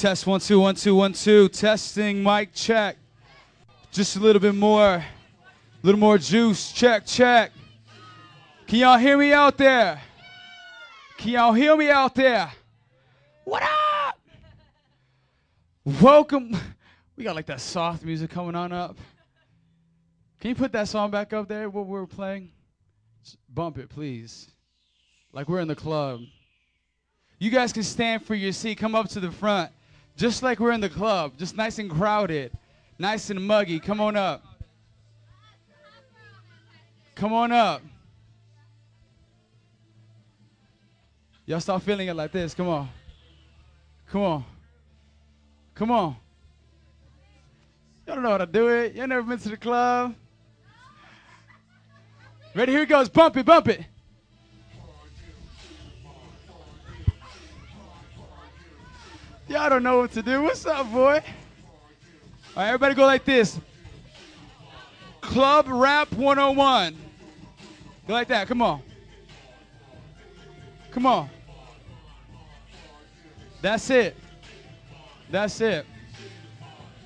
Test one, two, one, two, one, two. Testing, mic check. Just a little bit more. A little more juice. Check, check. Can y'all hear me out there? Can y'all hear me out there? What up? Welcome. We got like that soft music coming on up. Can you put that song back up there? What we're playing? Just bump it, please. Like we're in the club. You guys can stand for your seat. Come up to the front. Just like we're in the club. Just nice and crowded. Nice and muggy. Come on up. Come on up. Y'all start feeling it like this. Come on. Come on. Come on. Y'all don't know how to do it. Y'all never been to the club. Ready? Here it goes. Bump it, bump it. Y'all don't know what to do. What's up, boy? All right, everybody go like this. Club Rap 101. Go like that. Come on. Come on. That's it. That's it.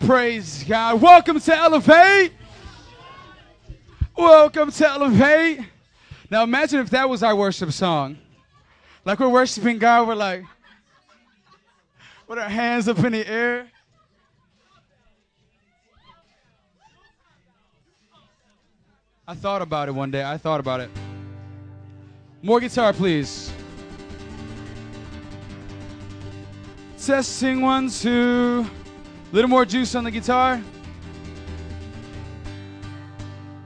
Praise God. Welcome to Elevate. Welcome to Elevate. Now imagine if that was our worship song. Like we're worshiping God, we're like, with our hands up in the air. I thought about it one day. I thought about it. More guitar, please. Testing one, two. A Little more juice on the guitar.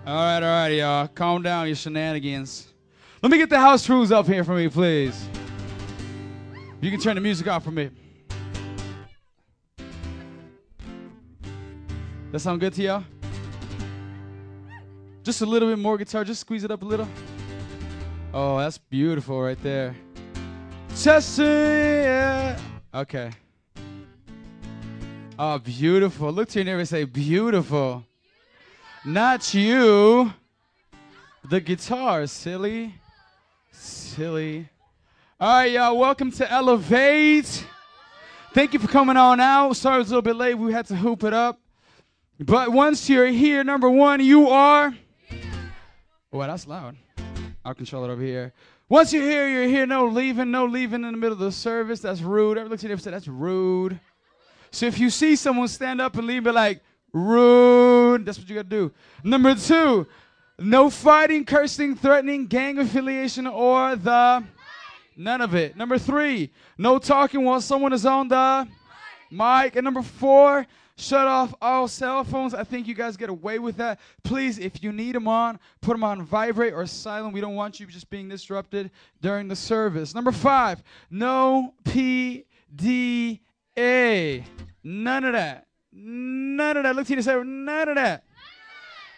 All right, all right, y'all. Calm down, your shenanigans. Let me get the house rules up here for me, please. You can turn the music off for me. That sound good to y'all? Just a little bit more guitar. Just squeeze it up a little. Oh, that's beautiful right there. Yeah. Okay. Oh, beautiful. Look to your neighbor and say, beautiful. Not you. The guitar, silly. Silly. All right, y'all. Welcome to Elevate. Thank you for coming on out. Sorry it was a little bit late. We had to hoop it up. But once you're here, number one, you are. Oh, that's loud. I'll control it over here. Once you're here, you're here. No leaving, no leaving in the middle of the service. That's rude. Ever look at you and say, that's rude. So if you see someone stand up and leave, be like, rude. That's what you got to do. Number two, no fighting, cursing, threatening, gang affiliation, or the. None of it. Number three, no talking while someone is on the mic. And number four, shut off all cell phones. I think you guys get away with that. Please, if you need them on, put them on vibrate or silent. We don't want you just being disrupted during the service. Number five, no PDA. None of that. None of that. Look to you and say, none of that.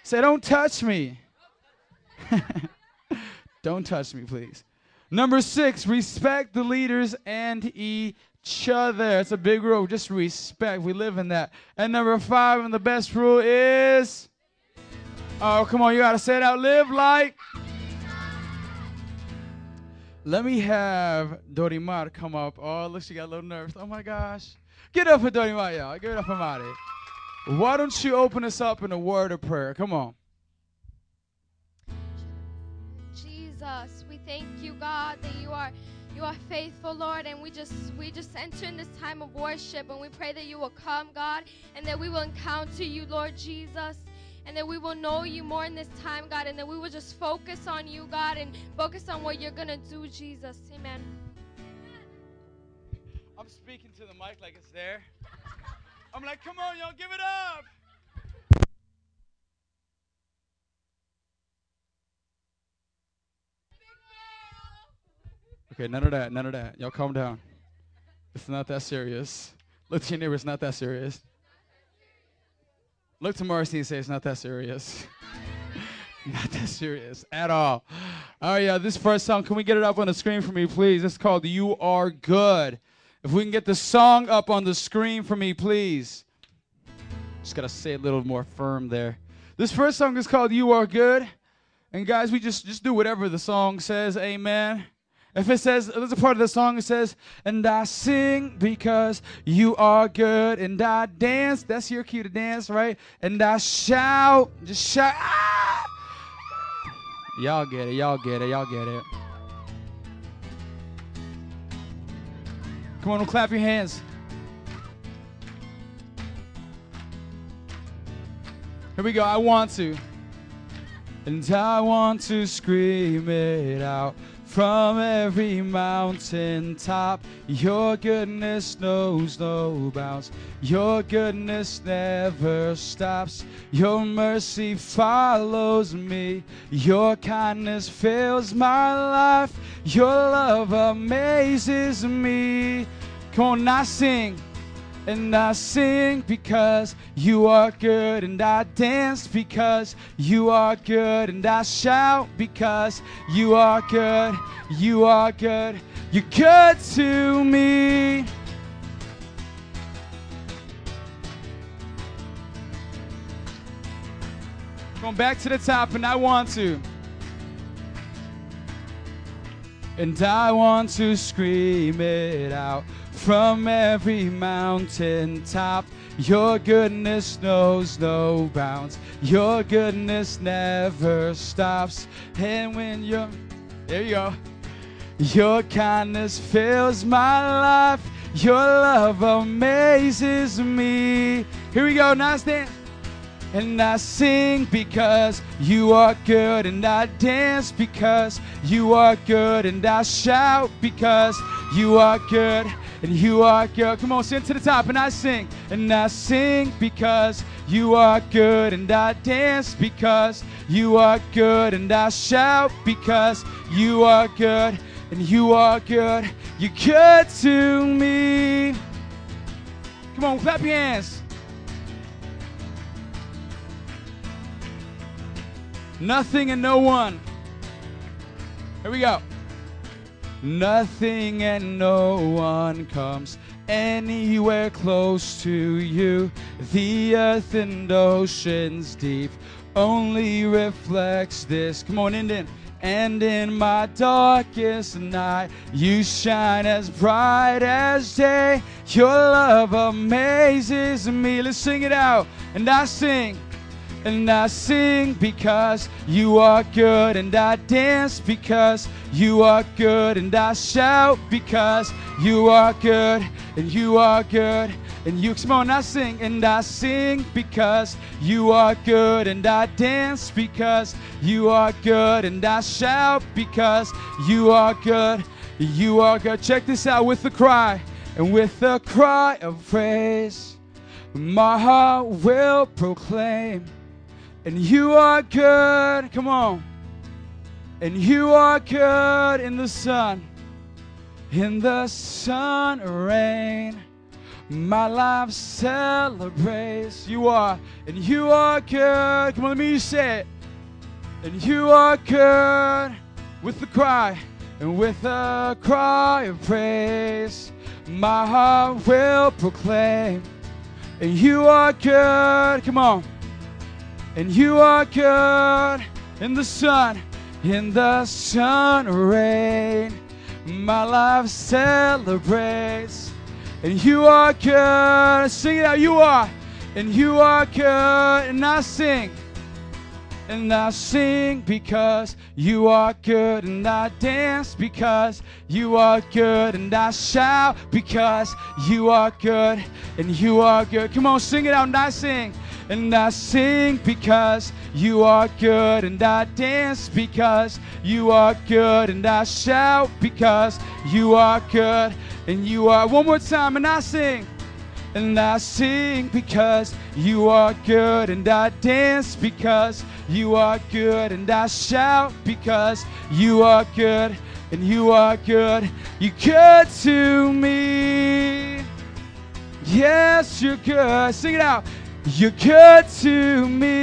Say, don't touch me. don't touch me, please. Number six, respect the leaders and each other. It's a big rule. Just respect. We live in that. And number five, and the best rule is. Oh, come on. You got to say it out. Live like. Let me have Dorimar come up. Oh, look, she got a little nervous. Oh my gosh. Get up for Dorimar, y'all. Give it up for Mari. Why don't you open us up in a word of prayer? Come on. Jesus, we thank you, God, that you are you are faithful, Lord, and we just we just enter in this time of worship and we pray that you will come, God, and that we will encounter you, Lord Jesus. And that we will know you more in this time, God, and that we will just focus on you, God, and focus on what you're gonna do, Jesus. Amen. I'm speaking to the mic like it's there. I'm like, come on, y'all, give it up. Okay, none of that, none of that. Y'all calm down. It's not that serious. Look to your neighbor, it's not that serious. Look to Marcy and say it's not that serious. not that serious at all. All right, yeah, this first song, can we get it up on the screen for me, please? It's called You Are Good. If we can get the song up on the screen for me, please. Just got to say it a little more firm there. This first song is called You Are Good. And guys, we just, just do whatever the song says. Amen. If it says, there's a part of the song that says, and I sing because you are good, and I dance. That's your cue to dance, right? And I shout, just shout. Ah! Y'all get it, y'all get it, y'all get it. Come on, clap your hands. Here we go. I want to. And I want to scream it out from every mountain top. Your goodness knows no bounds. Your goodness never stops. Your mercy follows me. Your kindness fills my life. Your love amazes me. Come on, now sing. And I sing because you are good, and I dance because you are good, and I shout because you are good, you are good, you're good to me. Going back to the top, and I want to. And I want to scream it out from every mountain top. Your goodness knows no bounds. Your goodness never stops. And when you're, there you go. Your kindness fills my life. Your love amazes me. Here we go. Now stand. And I sing because you are good, and I dance because you are good, and I shout because you are good, and you are good. Come on, sing to the top, and I sing, and I sing because you are good, and I dance because you are good, and I shout because you are good, and you are good. You're good to me. Come on, clap your hands. Nothing and no one. Here we go. Nothing and no one comes anywhere close to you. The earth and oceans deep only reflects this. Come on, Indian. And in my darkest night, you shine as bright as day. Your love amazes me. Let's sing it out. And I sing. And I sing because you are good, and I dance because you are good, and I shout because you are good, and you are good. And you come on, I sing, and I sing because you are good, and I dance because you are good, and I shout because you are good, you are good. Check this out with the cry, and with the cry of praise, my heart will proclaim. And you are good. Come on. And you are good in the sun. In the sun rain. My life celebrates. You are. And you are good. Come on, let me say it. And you are good with the cry. And with a cry of praise. My heart will proclaim. And you are good. Come on. And you are good in the sun, in the sun rain. My life celebrates. And you are good. Sing it out. You are. And you are good. And I sing. And I sing because you are good. And I dance because you are good. And I shout because you are good. And you are good. Come on, sing it out. And I sing. And I sing because you are good. And I dance because you are good. And I shout because you are good. And you are. One more time. And I sing. And I sing because you are good. And I dance because you are good. And I shout because you are good. And you are good. You're good to me. Yes, you're good. Sing it out. You're good to me.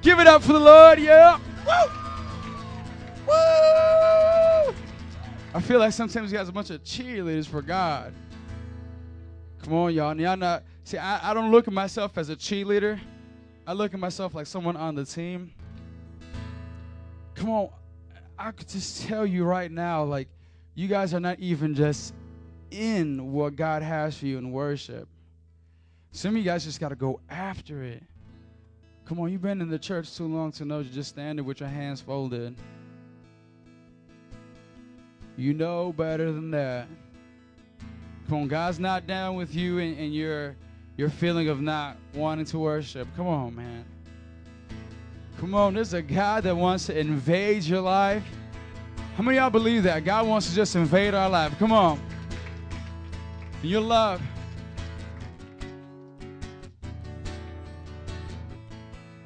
Give it up for the Lord, yeah. Woo! Woo! I feel like sometimes you guys are a bunch of cheerleaders for God. Come on, y'all. Y'all not see, I, I don't look at myself as a cheerleader. I look at myself like someone on the team. Come on, I could just tell you right now, like, you guys are not even just in what God has for you in worship. Some of you guys just got to go after it. Come on, you've been in the church too long to know you're just standing with your hands folded. You know better than that. Come on, God's not down with you and, and your your feeling of not wanting to worship. Come on, man. Come on, there's a God that wants to invade your life. How many y'all believe that? God wants to just invade our life. Come on. Your love.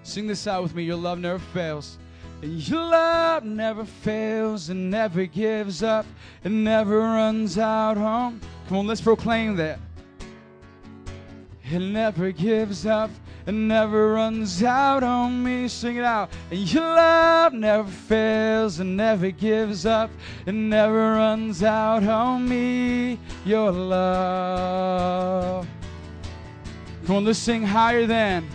Sing this out with me. Your love never fails. And your love never fails and never gives up and never runs out home. Come on, let's proclaim that. It never gives up and never runs out on me. Sing it out. And your love never fails and never gives up and never runs out on me. Your love. Come on, let's sing higher than.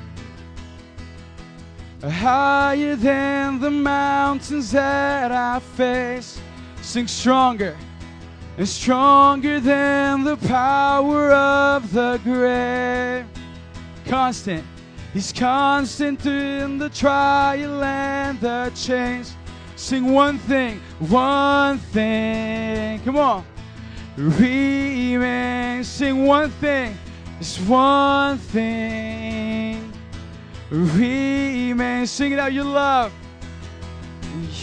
Higher than the mountains that I face. Sing stronger and stronger than the power of the grave. Constant, He's constant in the trial and the change. Sing one thing, one thing. Come on. Remain. Sing one thing, It's one thing. Remain. Sing it out, your love.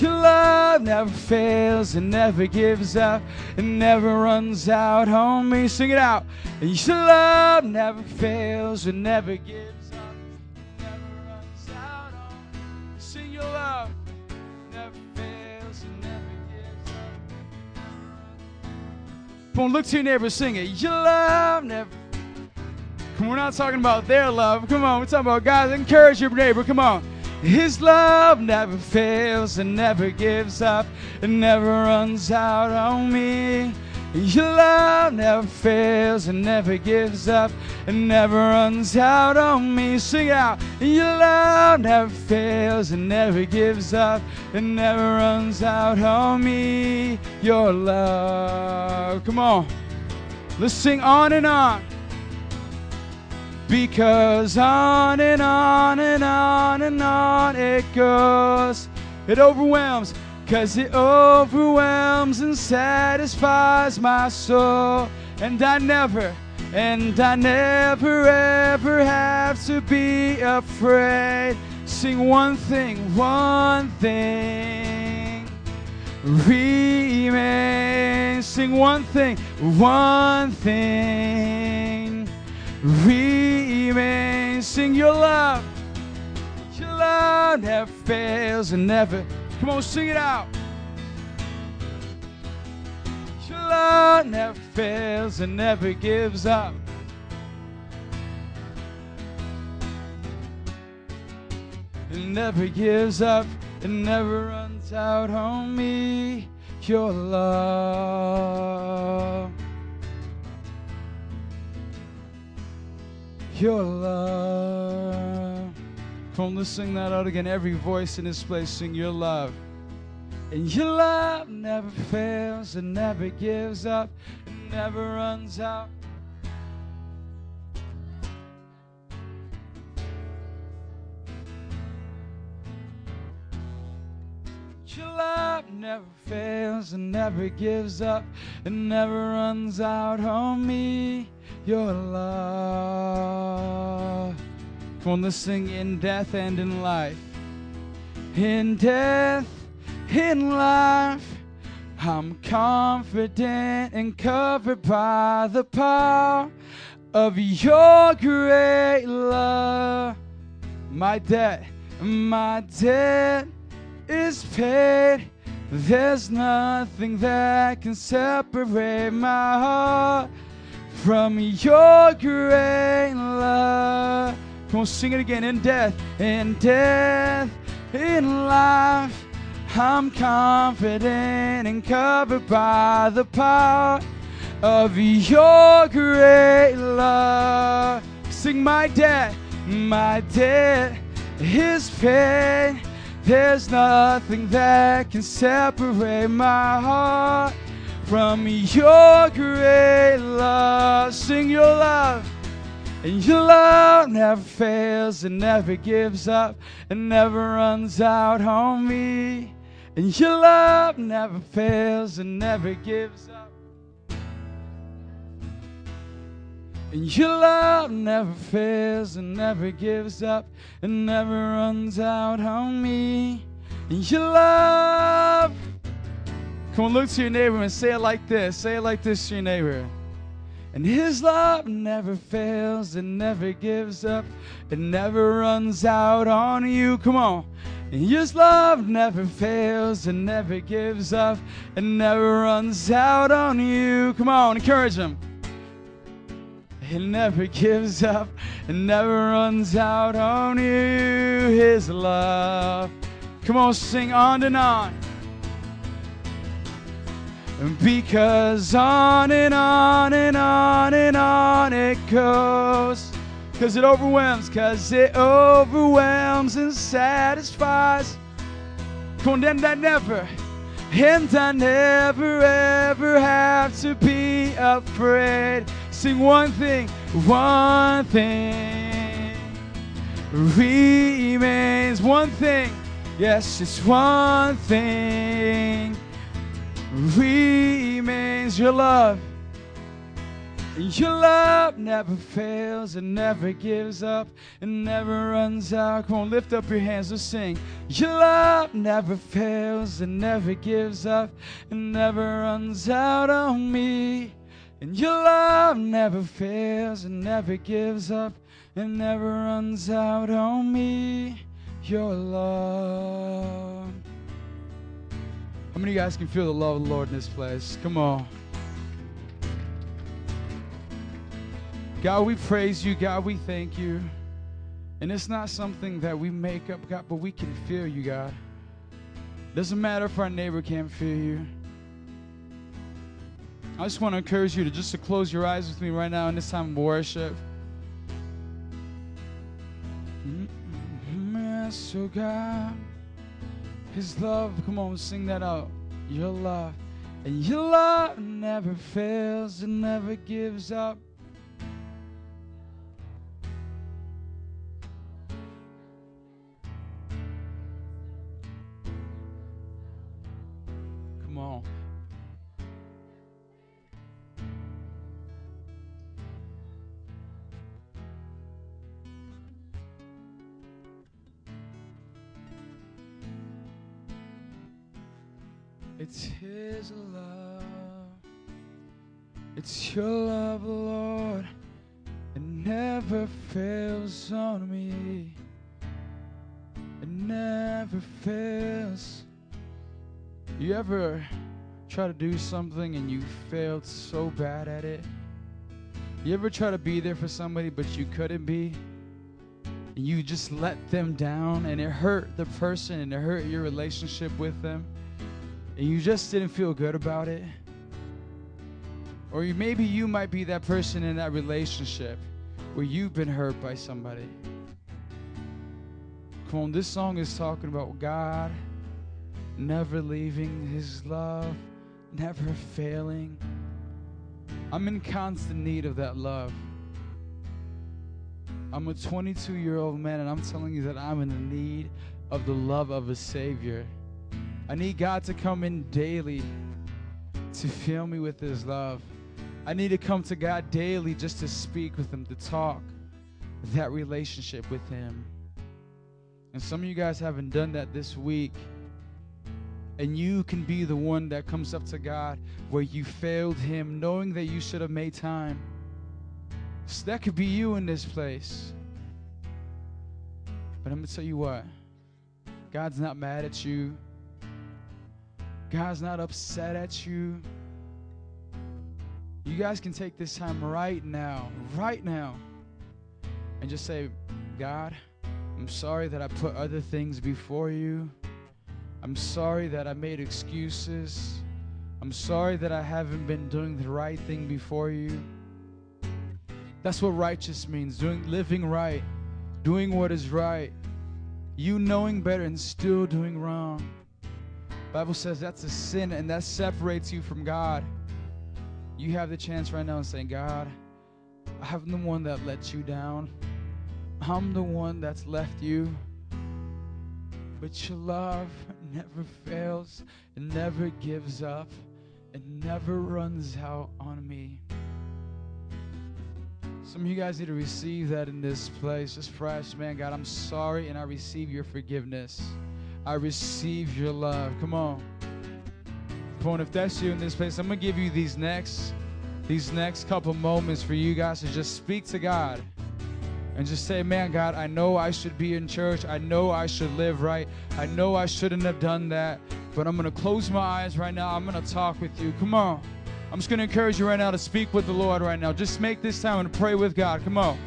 Your love never fails and never gives up and never runs out on me. Sing it out. Your love never fails and never gives On, look to your neighbor, sing it. Your love never. Come on, we're not talking about their love. Come on, we're talking about guys. Encourage your neighbor. Come on. His love never fails and never gives up and never runs out on me. Your love never fails and never gives up and never runs out on me. Sing out. Your love never fails and never gives up and never runs out on me. Your love. Come on. Let's sing on and on. Because on and on and on and on it goes. It overwhelms, cause it overwhelms and satisfies my soul. And I never, and I never ever have to be afraid. Sing one thing, one thing. Remain. Sing one thing, one thing. Remain. Sing your love. Your love never fails and never. Come on, sing it out. Your love never fails and never gives up. It never gives up. It never runs out on me. Your love. Your love. Let's sing that out again. Every voice in this place, sing your love. And your love never fails and never gives up, and never runs out. Your love never fails and never gives up and never runs out on me. Your love. Let's sing in death and in life. In death, in life, I'm confident and covered by the power of your great love. My debt, my debt is paid. There's nothing that can separate my heart from your great love. Come on, sing it again. In death, in death, in life, I'm confident and covered by the power of your great love. Sing my debt, my debt His pain. There's nothing that can separate my heart from your great love. Sing your love. And your love never fails and never gives up and never runs out on me. And your love never fails and never gives up. And your love never fails and never gives up and never runs out on me. And your love. Come on, look to your neighbor and say it like this. Say it like this to your neighbor. And his love never fails and never gives up and never runs out on you. Come on. And his love never fails and never gives up and never runs out on you. Come on, encourage him. It never gives up and never runs out on you. His love. Come on, sing on and on. Because on and on and on and on it goes. Because it overwhelms, because it overwhelms and satisfies. Come then that never. And I never ever have to be afraid sing one thing, one thing remains. One thing, yes, just one thing remains your love. Your love never fails and never gives up and never runs out. Come on, lift up your hands and sing. Your love never fails and never gives up and never runs out on me. And your love never fails and never gives up and never runs out on me. Your love. How many of you guys can feel the love of the Lord in this place? Come on. God, we praise you. God, we thank you. And it's not something that we make up, God, but we can feel you, God. Doesn't matter if our neighbor can't feel you. I just want to encourage you to just to close your eyes with me right now in this time of worship. Mm-hmm. So oh God, His love, come on, sing that out. Your love, and your love never fails and never gives up. Ever try to do something and you failed so bad at it? You ever try to be there for somebody but you couldn't be? And you just let them down and it hurt the person and it hurt your relationship with them? and you just didn't feel good about it. Or maybe you might be that person in that relationship where you've been hurt by somebody. Come on, this song is talking about God never leaving his love, never failing. I'm in constant need of that love. I'm a 22 year old man, and I'm telling you that I'm in need of the love of a Savior. I need God to come in daily to fill me with His love. I need to come to God daily just to speak with Him, to talk that relationship with Him. And some of you guys haven't done that this week. And you can be the one that comes up to God where you failed Him, knowing that you should have made time. So that could be you in this place. But I'm going to tell you what God's not mad at you. God's not upset at you. You guys can take this time right now, right now, and just say, God, I'm sorry that I put other things before you. I'm sorry that I made excuses. I'm sorry that I haven't been doing the right thing before you. That's what righteous means doing living right, doing what is right. You knowing better and still doing wrong. Bible says that's a sin and that separates you from God. You have the chance right now and saying, God, I'm the one that let you down. I'm the one that's left you. But your love never fails, it never gives up, it never runs out on me. Some of you guys need to receive that in this place. Just fresh, man. God, I'm sorry and I receive your forgiveness. I receive your love. Come on. Come on, if that's you in this place, I'm gonna give you these next these next couple moments for you guys to just speak to God and just say, Man, God, I know I should be in church. I know I should live right. I know I shouldn't have done that. But I'm going to close my eyes right now. I'm going to talk with you. Come on. I'm just going to encourage you right now to speak with the Lord right now. Just make this time and pray with God. Come on.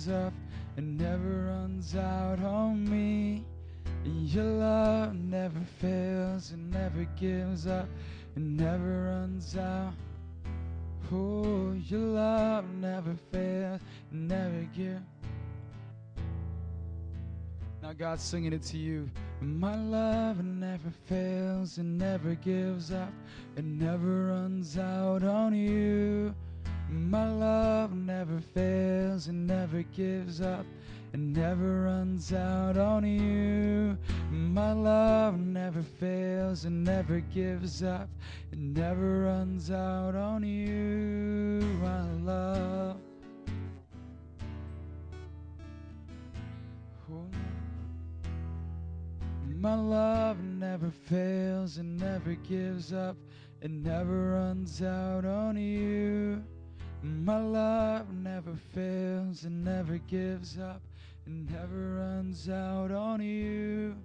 Gives up, and never runs out on me. Your love never fails, and never gives up, and never runs out. Oh, your love never fails, never gives. Now God's singing it to you. My love never fails and never gives up and never runs out on you. My love never fails and never gives up and never runs out on you. My love never fails and never gives up and never runs out on you. My love. My love never fails and never gives up and never runs out on you. My love never fails and never gives up and never runs out on you.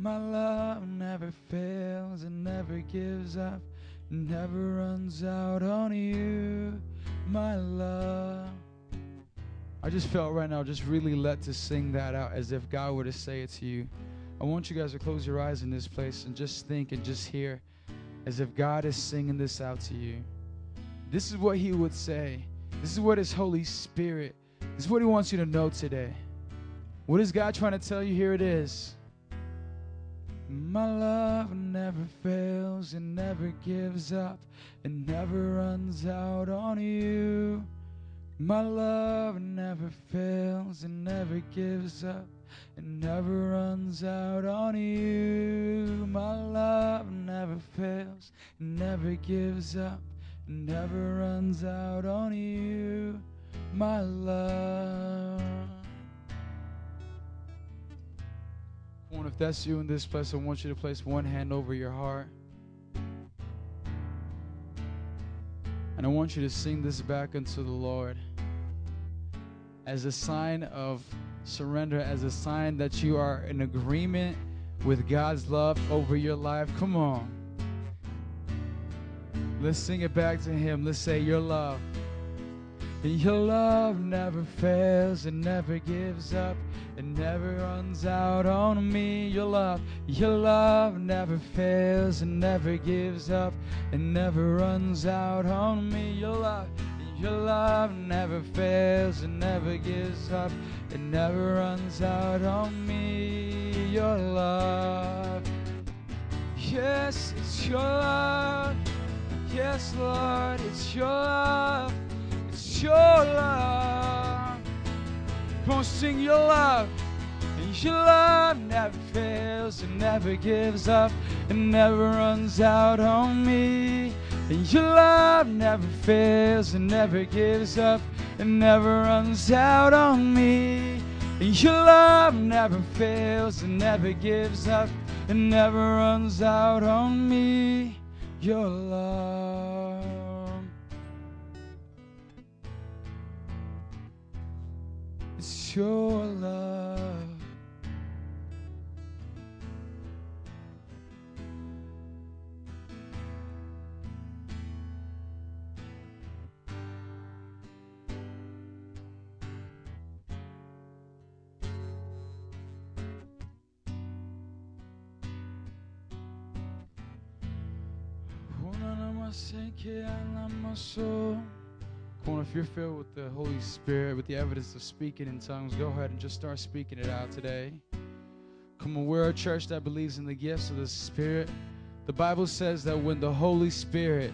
My love never fails and never gives up and never runs out on you. My love. I just felt right now just really let to sing that out as if God were to say it to you. I want you guys to close your eyes in this place and just think and just hear as if God is singing this out to you. This is what He would say. This is what His Holy Spirit, this is what He wants you to know today. What is God trying to tell you? Here it is. My love never fails and never gives up and never runs out on you. My love never fails and never gives up and never runs out on you. My love never fails, never gives up, never runs out on you. My love. If that's you in this place, I want you to place one hand over your heart. And I want you to sing this back unto the Lord as a sign of surrender, as a sign that you are in agreement with God's love over your life. Come on. Let's sing it back to Him. Let's say, Your love. Your love never fails and never gives up and never runs out on me. Your love, your love never fails and never gives up and never runs out on me. Your love, your love never fails and never gives up and never runs out on me. Your love, yes, it's your love. Yes, Lord, it's your love. It's your love. Sing your love. And your love never fails and never gives up and never runs out on me. And your love never fails and never gives up and never runs out on me. And your love never fails and never gives up and never runs out on me. Your love. It's your love. Come on, if you're filled with the Holy Spirit, with the evidence of speaking in tongues, go ahead and just start speaking it out today. Come on, we're a church that believes in the gifts of the Spirit. The Bible says that when the Holy Spirit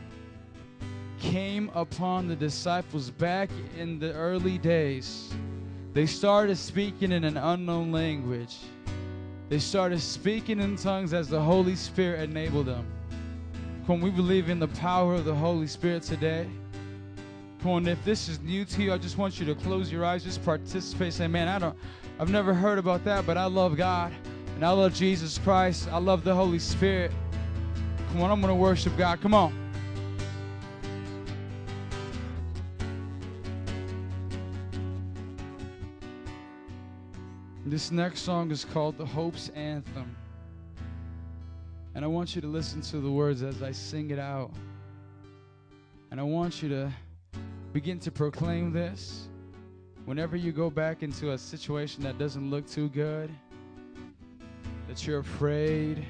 came upon the disciples back in the early days, they started speaking in an unknown language. They started speaking in tongues as the Holy Spirit enabled them. Come we believe in the power of the Holy Spirit today. Come on, if this is new to you, I just want you to close your eyes, just participate. Say, man, I don't, I've never heard about that, but I love God and I love Jesus Christ. I love the Holy Spirit. Come on, I'm going to worship God. Come on. This next song is called The Hope's Anthem. And I want you to listen to the words as I sing it out. And I want you to begin to proclaim this whenever you go back into a situation that doesn't look too good, that you're afraid,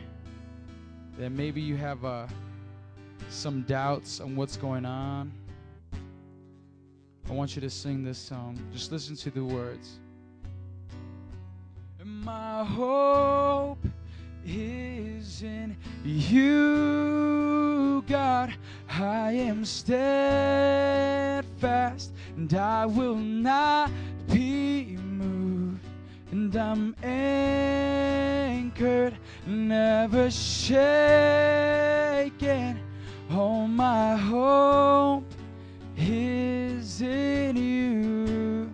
that maybe you have uh, some doubts on what's going on. I want you to sing this song. Just listen to the words. My hope is in you, God. I am steadfast and I will not be moved, and I'm anchored, never shaken. All my hope is in you.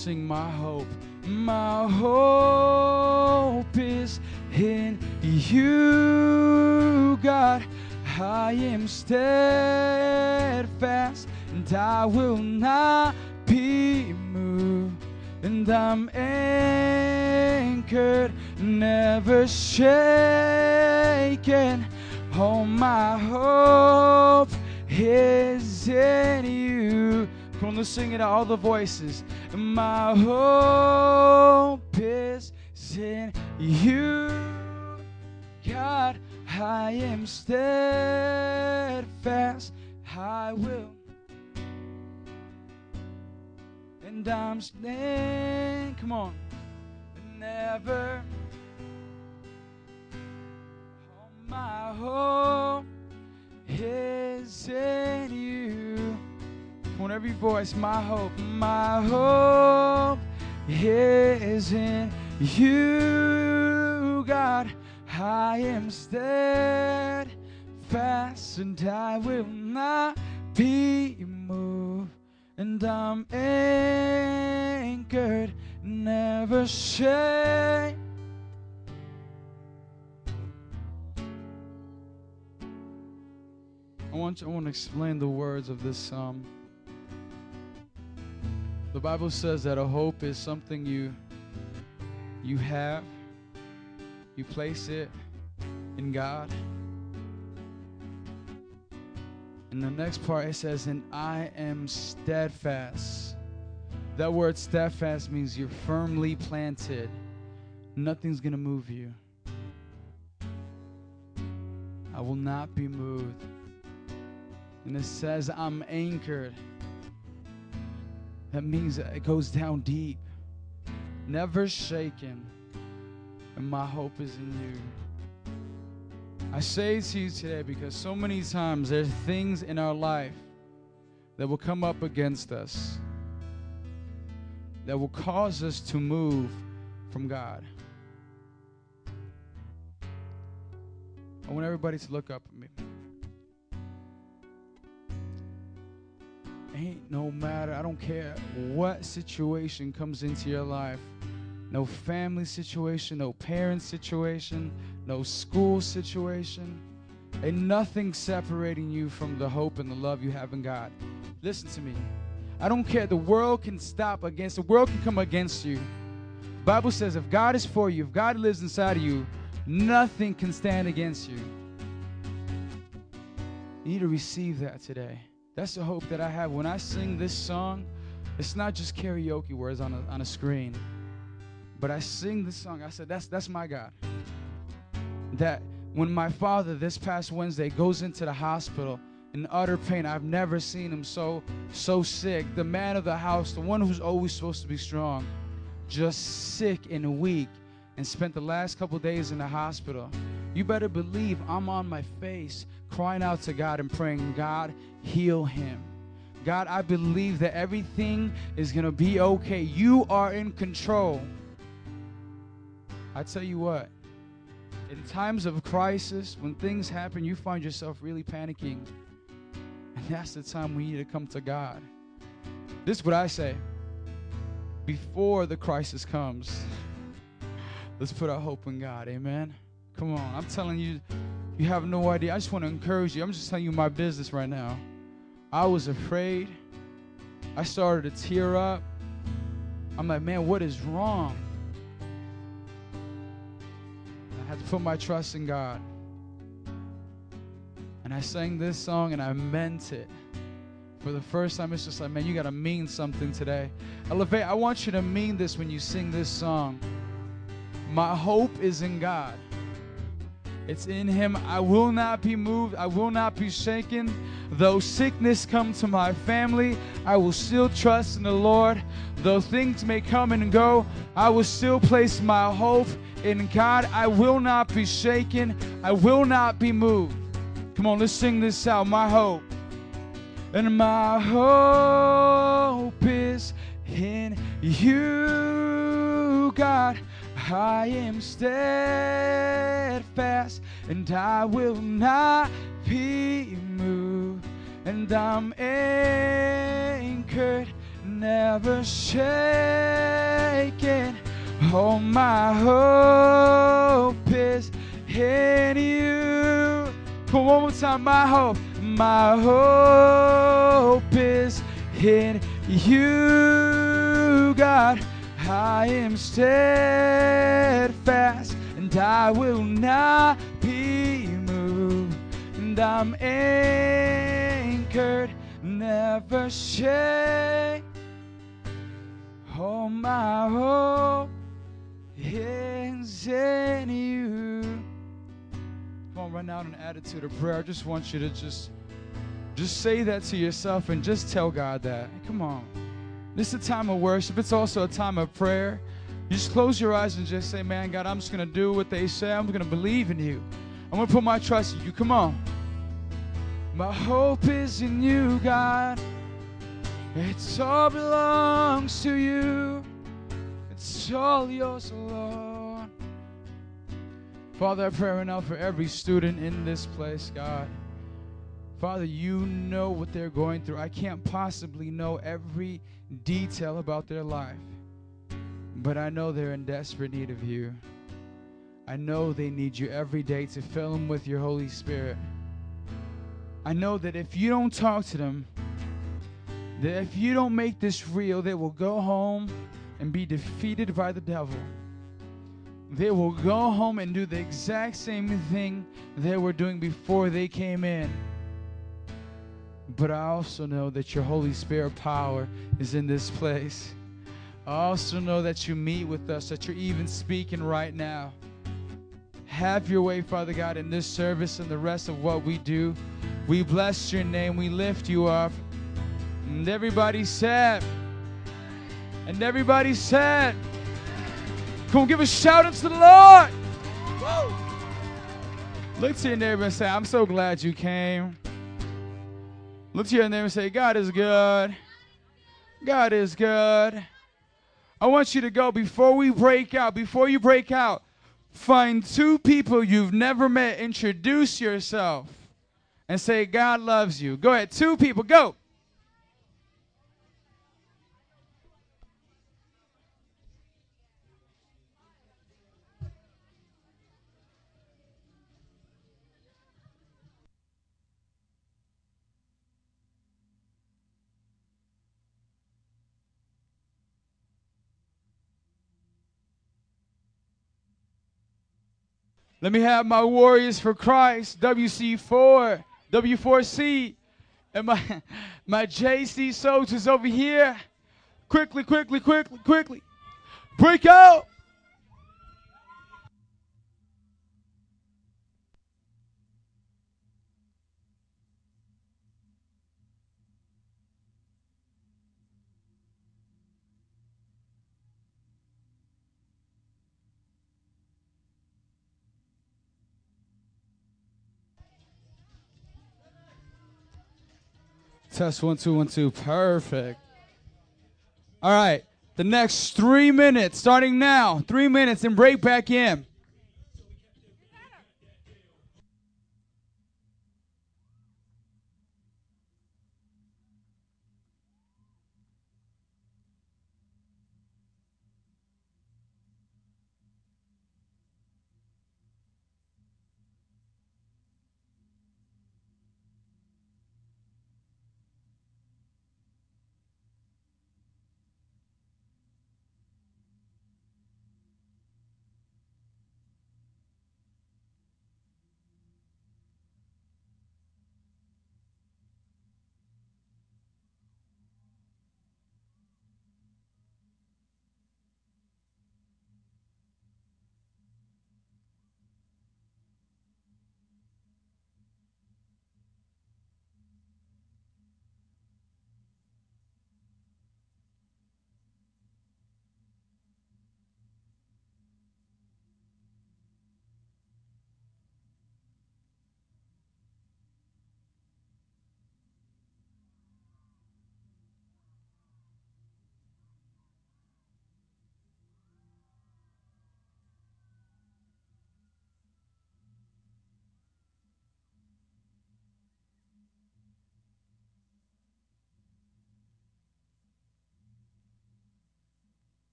Sing my hope. My hope is in you, God. I am steadfast and I will not be moved. And I'm anchored, never shaken. All my hope is in you. Come on, let's sing it all the voices. My hope is in you, God. I am steadfast. I will. And I'm standing. Come on. Never. My hope is in you. On, every voice. My hope. My hope is in you, God. I am steadfast and I will not be moved. And I'm anchored, never shake. I want, I want to explain the words of this psalm. The Bible says that a hope is something you you have you place it in God. And the next part it says, and I am steadfast. That word steadfast means you're firmly planted. Nothing's to move you. I will not be moved. And it says, I'm anchored. That means it goes down deep, never shaken and my hope is in you. I say to you today because so many times there's things in our life that will come up against us that will cause us to move from God. I want everybody to look up at me. Ain't no matter, I don't care what situation comes into your life no family situation, no parent situation, no school situation. Ain't nothing separating you from the hope and the love you have in God. Listen to me. I don't care. The world can stop against, the world can come against you. The Bible says if God is for you, if God lives inside of you, nothing can stand against you. You need to receive that today. That's the hope that I have. When I sing this song, it's not just karaoke words on a, on a screen. But I sing this song. I said, that's, that's my God. That when my father this past Wednesday goes into the hospital in utter pain, I've never seen him so so sick. The man of the house, the one who's always supposed to be strong, just sick and weak, and spent the last couple days in the hospital. You better believe I'm on my face crying out to God and praying, God, heal him. God, I believe that everything is going to be okay. You are in control. I tell you what, in times of crisis, when things happen, you find yourself really panicking. And that's the time we need to come to God. This is what I say before the crisis comes, let's put our hope in God. Amen. Come on. I'm telling you, you have no idea. I just want to encourage you. I'm just telling you my business right now. I was afraid. I started to tear up. I'm like, man, what is wrong? I had to put my trust in God. And I sang this song and I meant it. For the first time, it's just like, man, you got to mean something today. Elevate, I want you to mean this when you sing this song. My hope is in God. It's in Him. I will not be moved. I will not be shaken. Though sickness come to my family, I will still trust in the Lord. Though things may come and go, I will still place my hope in God. I will not be shaken. I will not be moved. Come on, let's sing this out. My hope. And my hope is in you, God. I am steadfast and I will not be moved. And I'm anchored, never shaken. Oh, my hope is in you. Come one more time, my hope. My hope is in you, God. I am steadfast and I will not be moved. And I'm anchored, never shake. Oh, my hope is in you. Come on, run out an attitude of prayer. I just want you to just just say that to yourself and just tell God that. Come on. This is a time of worship. It's also a time of prayer. You just close your eyes and just say, Man, God, I'm just going to do what they say. I'm going to believe in you. I'm going to put my trust in you. Come on. My hope is in you, God. It all belongs to you. It's all yours, Lord. Father, I pray right now for every student in this place, God. Father, you know what they're going through. I can't possibly know every detail about their life, but I know they're in desperate need of you. I know they need you every day to fill them with your Holy Spirit. I know that if you don't talk to them, that if you don't make this real, they will go home and be defeated by the devil. They will go home and do the exact same thing they were doing before they came in. But I also know that your Holy Spirit power is in this place. I also know that you meet with us, that you're even speaking right now. Have your way, Father God, in this service and the rest of what we do. We bless your name. We lift you up. And everybody said, and everybody said, come give a shout out to the Lord. Woo! Look to your neighbor and say, I'm so glad you came. Look to your neighbor and say, God is good. God is good. I want you to go before we break out, before you break out, find two people you've never met, introduce yourself, and say, God loves you. Go ahead, two people, go. Let me have my Warriors for Christ, WC4. W4C, and my my JC soldiers over here. Quickly, quickly, quickly, quickly. Break out. Test one, two, one, two. Perfect. All right. The next three minutes, starting now, three minutes, and break back in.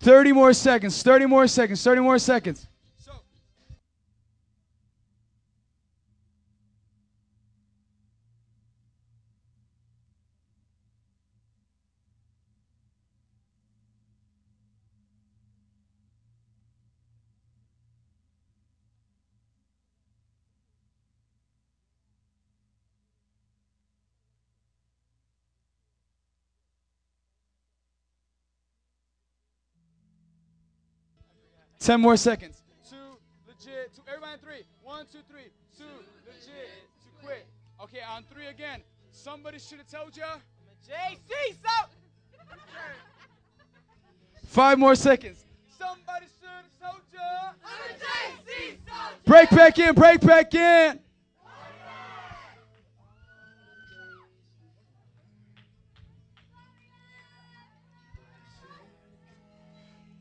Thirty more seconds. Thirty more seconds. Thirty more seconds. Ten more seconds. Two, legit. Two, everybody three. One, two, three. Two, legit. Two, quit. Okay, on three again. Somebody should have told ya. JC, so. Five more seconds. Somebody should have told ya. JC, so. Break back in. Break back in.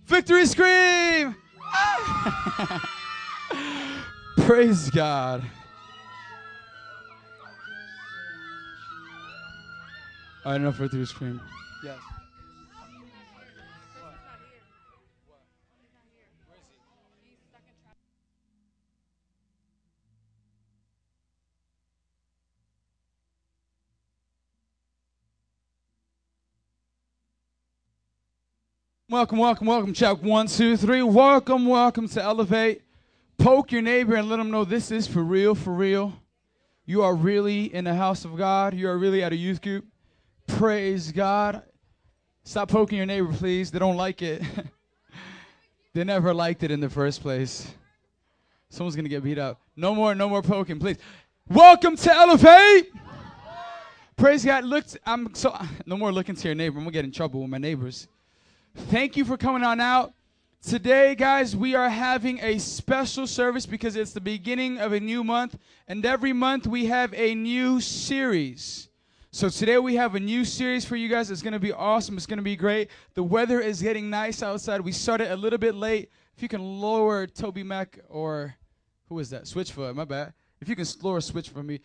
Victory scream! Praise God. I don't know if victory scream. Yes. Welcome, welcome, welcome. Check one, two, three. Welcome, welcome to Elevate. Poke your neighbor and let them know this is for real, for real. You are really in the house of God. You are really at a youth group. Praise God. Stop poking your neighbor, please. They don't like it. they never liked it in the first place. Someone's gonna get beat up. No more, no more poking, please. Welcome to Elevate. Praise God. Look, I'm so no more looking to your neighbor. I'm gonna get in trouble with my neighbors. Thank you for coming on out. Today, guys, we are having a special service because it's the beginning of a new month, and every month we have a new series. So today we have a new series for you guys. It's going to be awesome. It's going to be great. The weather is getting nice outside. We started a little bit late. If you can lower Toby Mac or who is that? Switchfoot. My bad. If you can lower Switch for me.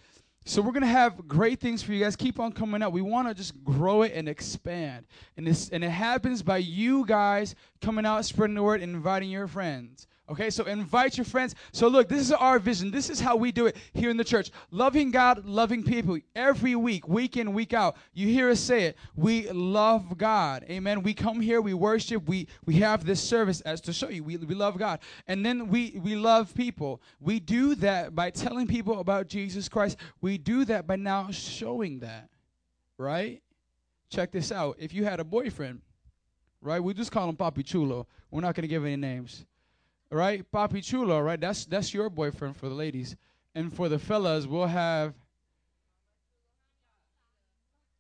So we're gonna have great things for you guys. Keep on coming out. We want to just grow it and expand, and this and it happens by you guys coming out, spreading the word, and inviting your friends. Okay, so invite your friends. So look, this is our vision. This is how we do it here in the church. Loving God, loving people. Every week, week in, week out, you hear us say it. We love God. Amen. We come here, we worship, we we have this service as to show you we, we love God. And then we we love people. We do that by telling people about Jesus Christ. We do that by now showing that. Right? Check this out. If you had a boyfriend, right? We just call him Papi Chulo. We're not gonna give any names right? Papi Chulo, right? That's that's your boyfriend for the ladies, and for the fellas, we'll have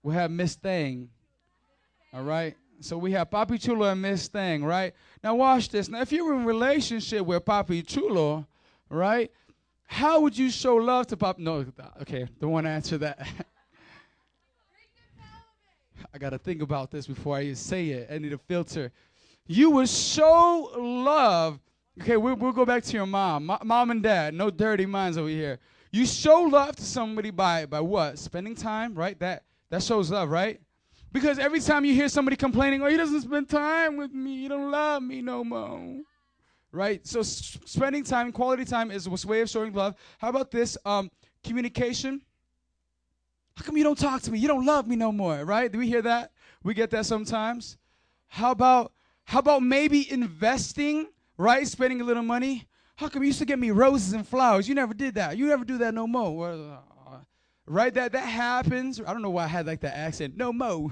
we'll have Miss Thing. All right. So we have Papi Chulo and Miss Thing, right? Now watch this. Now, if you're in relationship with Papi Chulo, right? How would you show love to Pop? No, okay, don't want to answer that. I gotta think about this before I say it. I need a filter. You would show love Okay, we'll, we'll go back to your mom. mom and dad, no dirty minds over here. You show love to somebody by by what? Spending time, right? That that shows love, right? Because every time you hear somebody complaining, oh, he doesn't spend time with me, he don't love me no more. Right? So s- spending time, quality time is a way of showing love. How about this? Um, communication. How come you don't talk to me? You don't love me no more, right? Do we hear that? We get that sometimes. How about how about maybe investing right? Spending a little money. How come you used to get me roses and flowers? You never did that. You never do that no more. Uh, right? That that happens. I don't know why I had like that accent. No mo.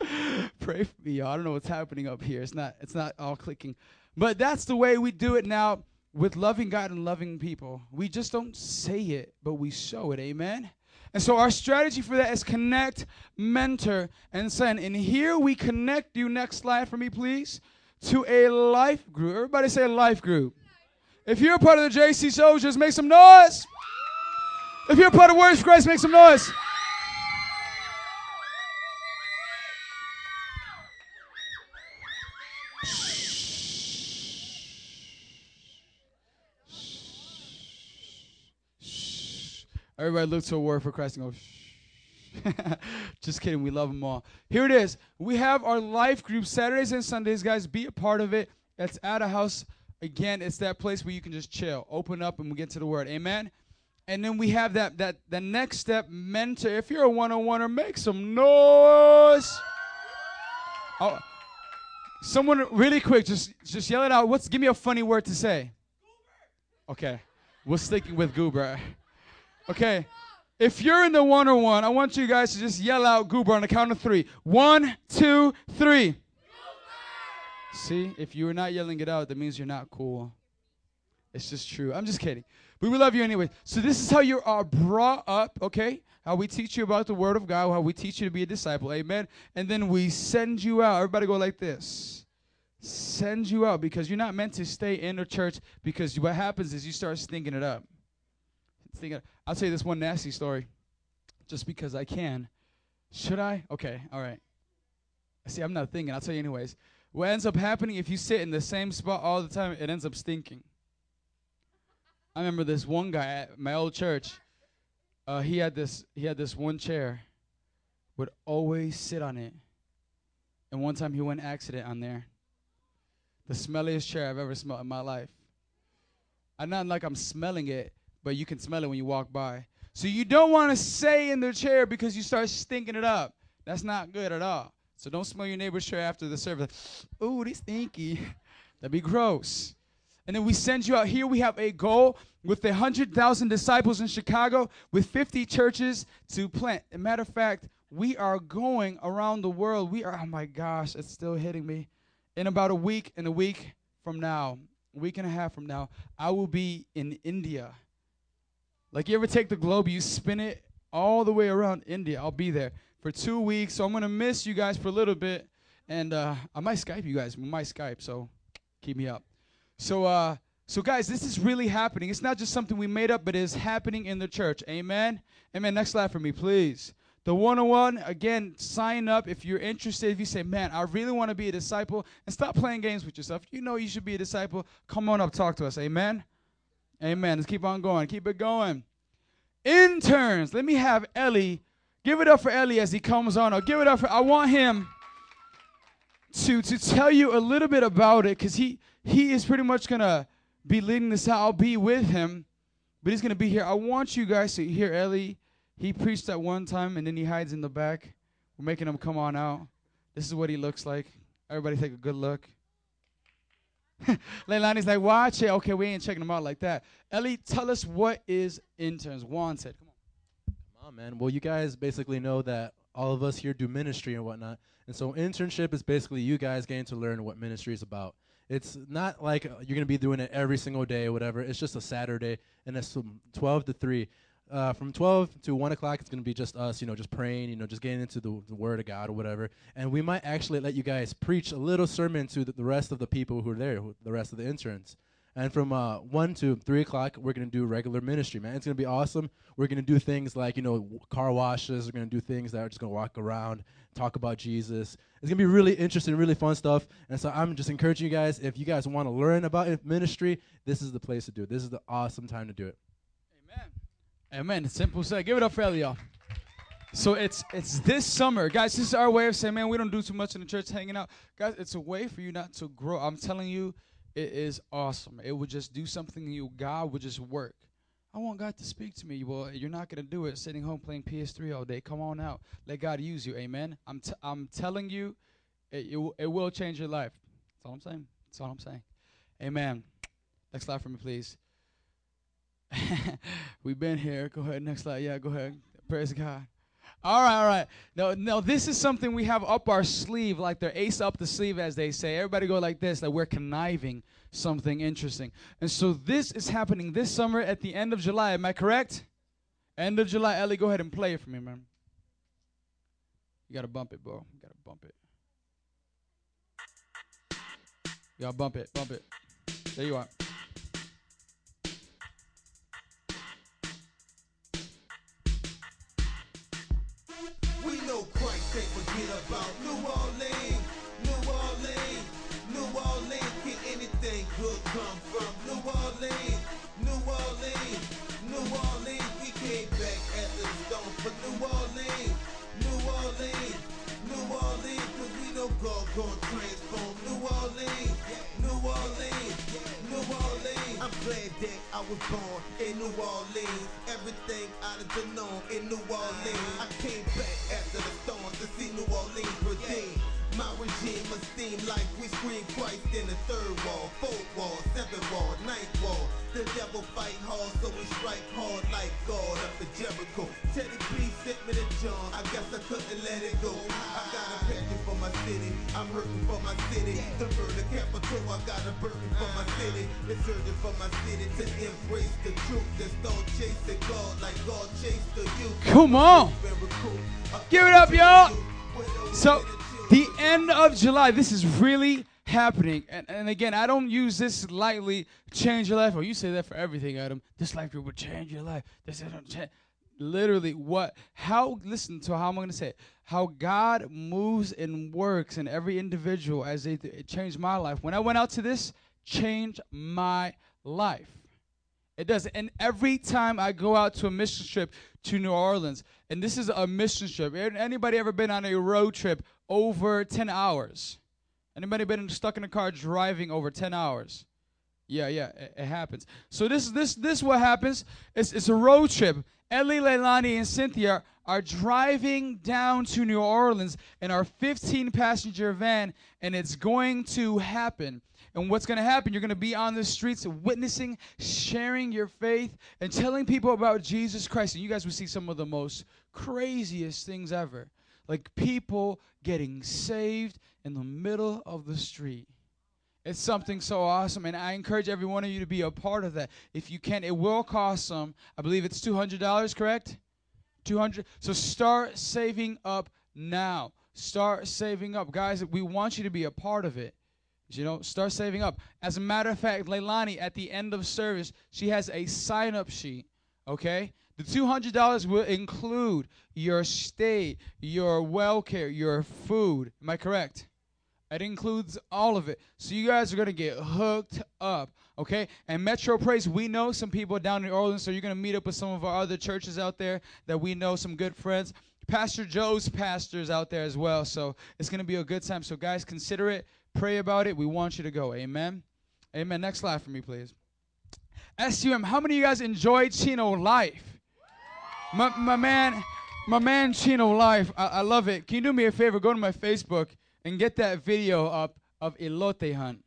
Pray for me, y'all. I don't know what's happening up here. It's not it's not all clicking. But that's the way we do it now with loving God and loving people. We just don't say it, but we show it. Amen. And so our strategy for that is connect, mentor, and send. And here we connect you. Next slide for me, please to a life group. Everybody say life group. If you're a part of the JC Soldiers, make some noise. If you're a part of Worship Christ, make some noise. Everybody look to a word for Christ and go, shh. Just kidding. We love them all. Here it is. We have our life group Saturdays and Sundays, guys. Be a part of it. That's at a house. Again, it's that place where you can just chill, open up, and we get to the word. Amen. And then we have that that the next step, mentor. If you're a one-on-one, or make some noise. Oh, someone really quick, just just yell it out. What's give me a funny word to say? Okay, we're sticking with goober. Okay, if you're in the one on one, I want you guys to just yell out goober on the count of three. One, two, three. Goober! See, if you are not yelling it out, that means you're not cool. It's just true. I'm just kidding. But we love you anyway. So this is how you are brought up, okay? How we teach you about the word of God, how we teach you to be a disciple. Amen. And then we send you out. Everybody go like this. Send you out because you're not meant to stay in the church because what happens is you start stinking it up thinking, I'll tell you this one nasty story just because I can. Should I? Okay, all right. See, I'm not thinking. I'll tell you anyways. What ends up happening if you sit in the same spot all the time, it ends up stinking. I remember this one guy at my old church. Uh, he had this. He had this one chair. Would always sit on it. And one time he went accident on there. The smelliest chair I've ever smelled in my life. I'm not like I'm smelling it but you can smell it when you walk by. So you don't want to stay in the chair because you start stinking it up. That's not good at all. So don't smell your neighbor's chair after the service. Ooh, they stinky. That'd be gross. And then we send you out. Here we have a goal with a 100,000 disciples in Chicago with 50 churches to plant. As a matter of fact, we are going around the world. We are, oh my gosh, it's still hitting me. In about a week, in a week from now, a week and a half from now, I will be in India like you ever take the globe, you spin it all the way around India. I'll be there for two weeks, so I'm gonna miss you guys for a little bit, and uh, I might Skype you guys. We might Skype, so keep me up. So, uh, so guys, this is really happening. It's not just something we made up, but it is happening in the church. Amen. Amen. Next slide for me, please. The 101, again, sign up if you're interested. If you say, man, I really want to be a disciple, and stop playing games with yourself. You know you should be a disciple. Come on up, talk to us. Amen. Amen. Let's keep on going. Keep it going. interns. Let me have Ellie. Give it up for Ellie as he comes on. Or give it up for. I want him to to tell you a little bit about it because he he is pretty much gonna be leading this out. I'll be with him, but he's gonna be here. I want you guys to hear Ellie. He preached at one time and then he hides in the back. We're making him come on out. This is what he looks like. Everybody take a good look. Leilani's like, watch it. Okay, we ain't checking them out like that. Ellie, tell us what is interns. wanted. come on. Come on, man. Well, you guys basically know that all of us here do ministry and whatnot. And so internship is basically you guys getting to learn what ministry is about. It's not like uh, you're going to be doing it every single day or whatever. It's just a Saturday, and it's from 12 to 3. Uh, from 12 to 1 o'clock, it's going to be just us, you know, just praying, you know, just getting into the, the Word of God or whatever. And we might actually let you guys preach a little sermon to the, the rest of the people who are there, who, the rest of the interns. And from uh, 1 to 3 o'clock, we're going to do regular ministry, man. It's going to be awesome. We're going to do things like, you know, car washes. We're going to do things that are just going to walk around, talk about Jesus. It's going to be really interesting, really fun stuff. And so I'm just encouraging you guys, if you guys want to learn about ministry, this is the place to do it. This is the awesome time to do it. Amen. Amen. Simple said. Give it up for Ellie, y'all. So it's it's this summer, guys. This is our way of saying, man, we don't do too much in the church, hanging out, guys. It's a way for you not to grow. I'm telling you, it is awesome. It would just do something in you. God would just work. I want God to speak to me. Well, you're not gonna do it sitting home playing PS3 all day. Come on out. Let God use you. Amen. I'm t- I'm telling you, it it, w- it will change your life. That's all I'm saying. That's all I'm saying. Amen. Next slide for me, please. We've been here. Go ahead. Next slide. Yeah, go ahead. Praise God. All right, all right. No, no, this is something we have up our sleeve, like they're ace up the sleeve, as they say. Everybody go like this, like we're conniving something interesting. And so this is happening this summer at the end of July. Am I correct? End of July. Ellie, go ahead and play it for me, man. You gotta bump it, bro. You gotta bump it. Gotta bump it, bump it. There you are. Forget about New Orleans, New Orleans, New Orleans. Can anything good come from New Orleans, New Orleans, New Orleans? We came back at the stone for New Orleans, New Orleans, New Orleans. Cause we know God gon' transform New Orleans, New Orleans, New Orleans. I'm glad that I was born in New Orleans. Everything of the norm in New Orleans. I came back after the see New Orleans redeemed. My regime esteem like we scream Christ in the third wall, fourth wall, seventh wall, ninth wall. The devil fight hard, so we strike hard like God up at Jericho. Teddy B sent me to John, I guess I couldn't let it go. I got a passion for my city, I'm hurting for my city. The murder capital, I got a burden for my city. It's urgent for my city to embrace the truth and start chasing God like God chased the youth. Come on. Give it up, y'all. So, the end of July, this is really happening. And, and again, I don't use this lightly. Change your life. Oh, you say that for everything, Adam. This life group will change your life. This is change. Literally, what? How? Listen to how I'm going to say it. How God moves and works in every individual as they it changed my life. When I went out to this, change my life. It does. And every time I go out to a mission trip to New Orleans, and this is a mission trip. Anybody ever been on a road trip over 10 hours? Anybody been stuck in a car driving over 10 hours? Yeah, yeah, it, it happens. So this this this what happens. It's it's a road trip. Ellie, Leilani, and Cynthia are driving down to New Orleans in our 15 passenger van, and it's going to happen. And what's going to happen? You're going to be on the streets witnessing, sharing your faith, and telling people about Jesus Christ. And you guys will see some of the most craziest things ever. Like people getting saved in the middle of the street. It's something so awesome, and I encourage every one of you to be a part of that. If you can, it will cost some. I believe it's two hundred dollars, correct? Two hundred. So start saving up now. Start saving up, guys. We want you to be a part of it. You know, start saving up. As a matter of fact, Leilani, at the end of service, she has a sign-up sheet. Okay, the two hundred dollars will include your stay, your well care, your food. Am I correct? It includes all of it. So you guys are going to get hooked up, okay? And Metro Praise, we know some people down in Orleans, so you're going to meet up with some of our other churches out there that we know, some good friends. Pastor Joe's pastors out there as well, so it's going to be a good time. So guys, consider it, pray about it. We want you to go. Amen. Amen. Next slide for me, please. SUM, how many of you guys enjoyed Chino Life? My, my man, my man Chino Life, I, I love it. Can you do me a favor? Go to my Facebook and get that video up of elote hunt,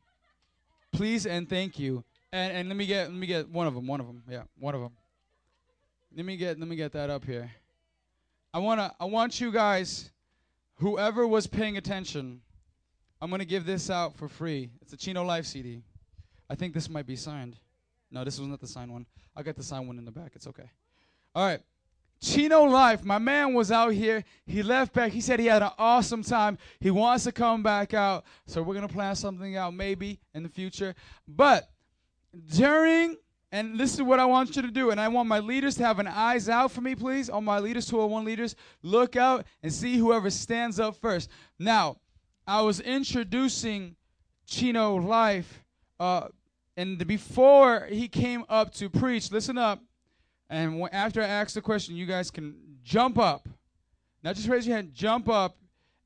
please and thank you. And and let me get let me get one of them. One of them. Yeah, one of them. Let me get let me get that up here. I wanna I want you guys, whoever was paying attention, I'm gonna give this out for free. It's a Chino Life CD. I think this might be signed. No, this was not the signed one. I got the signed one in the back. It's okay. All right. Chino Life, my man was out here. He left back. He said he had an awesome time. He wants to come back out. So we're going to plan something out maybe in the future. But during, and this is what I want you to do, and I want my leaders to have an eyes out for me, please. All my leaders, 201 leaders, look out and see whoever stands up first. Now, I was introducing Chino Life, uh, and before he came up to preach, listen up. And after I ask the question, you guys can jump up. Not just raise your hand, jump up.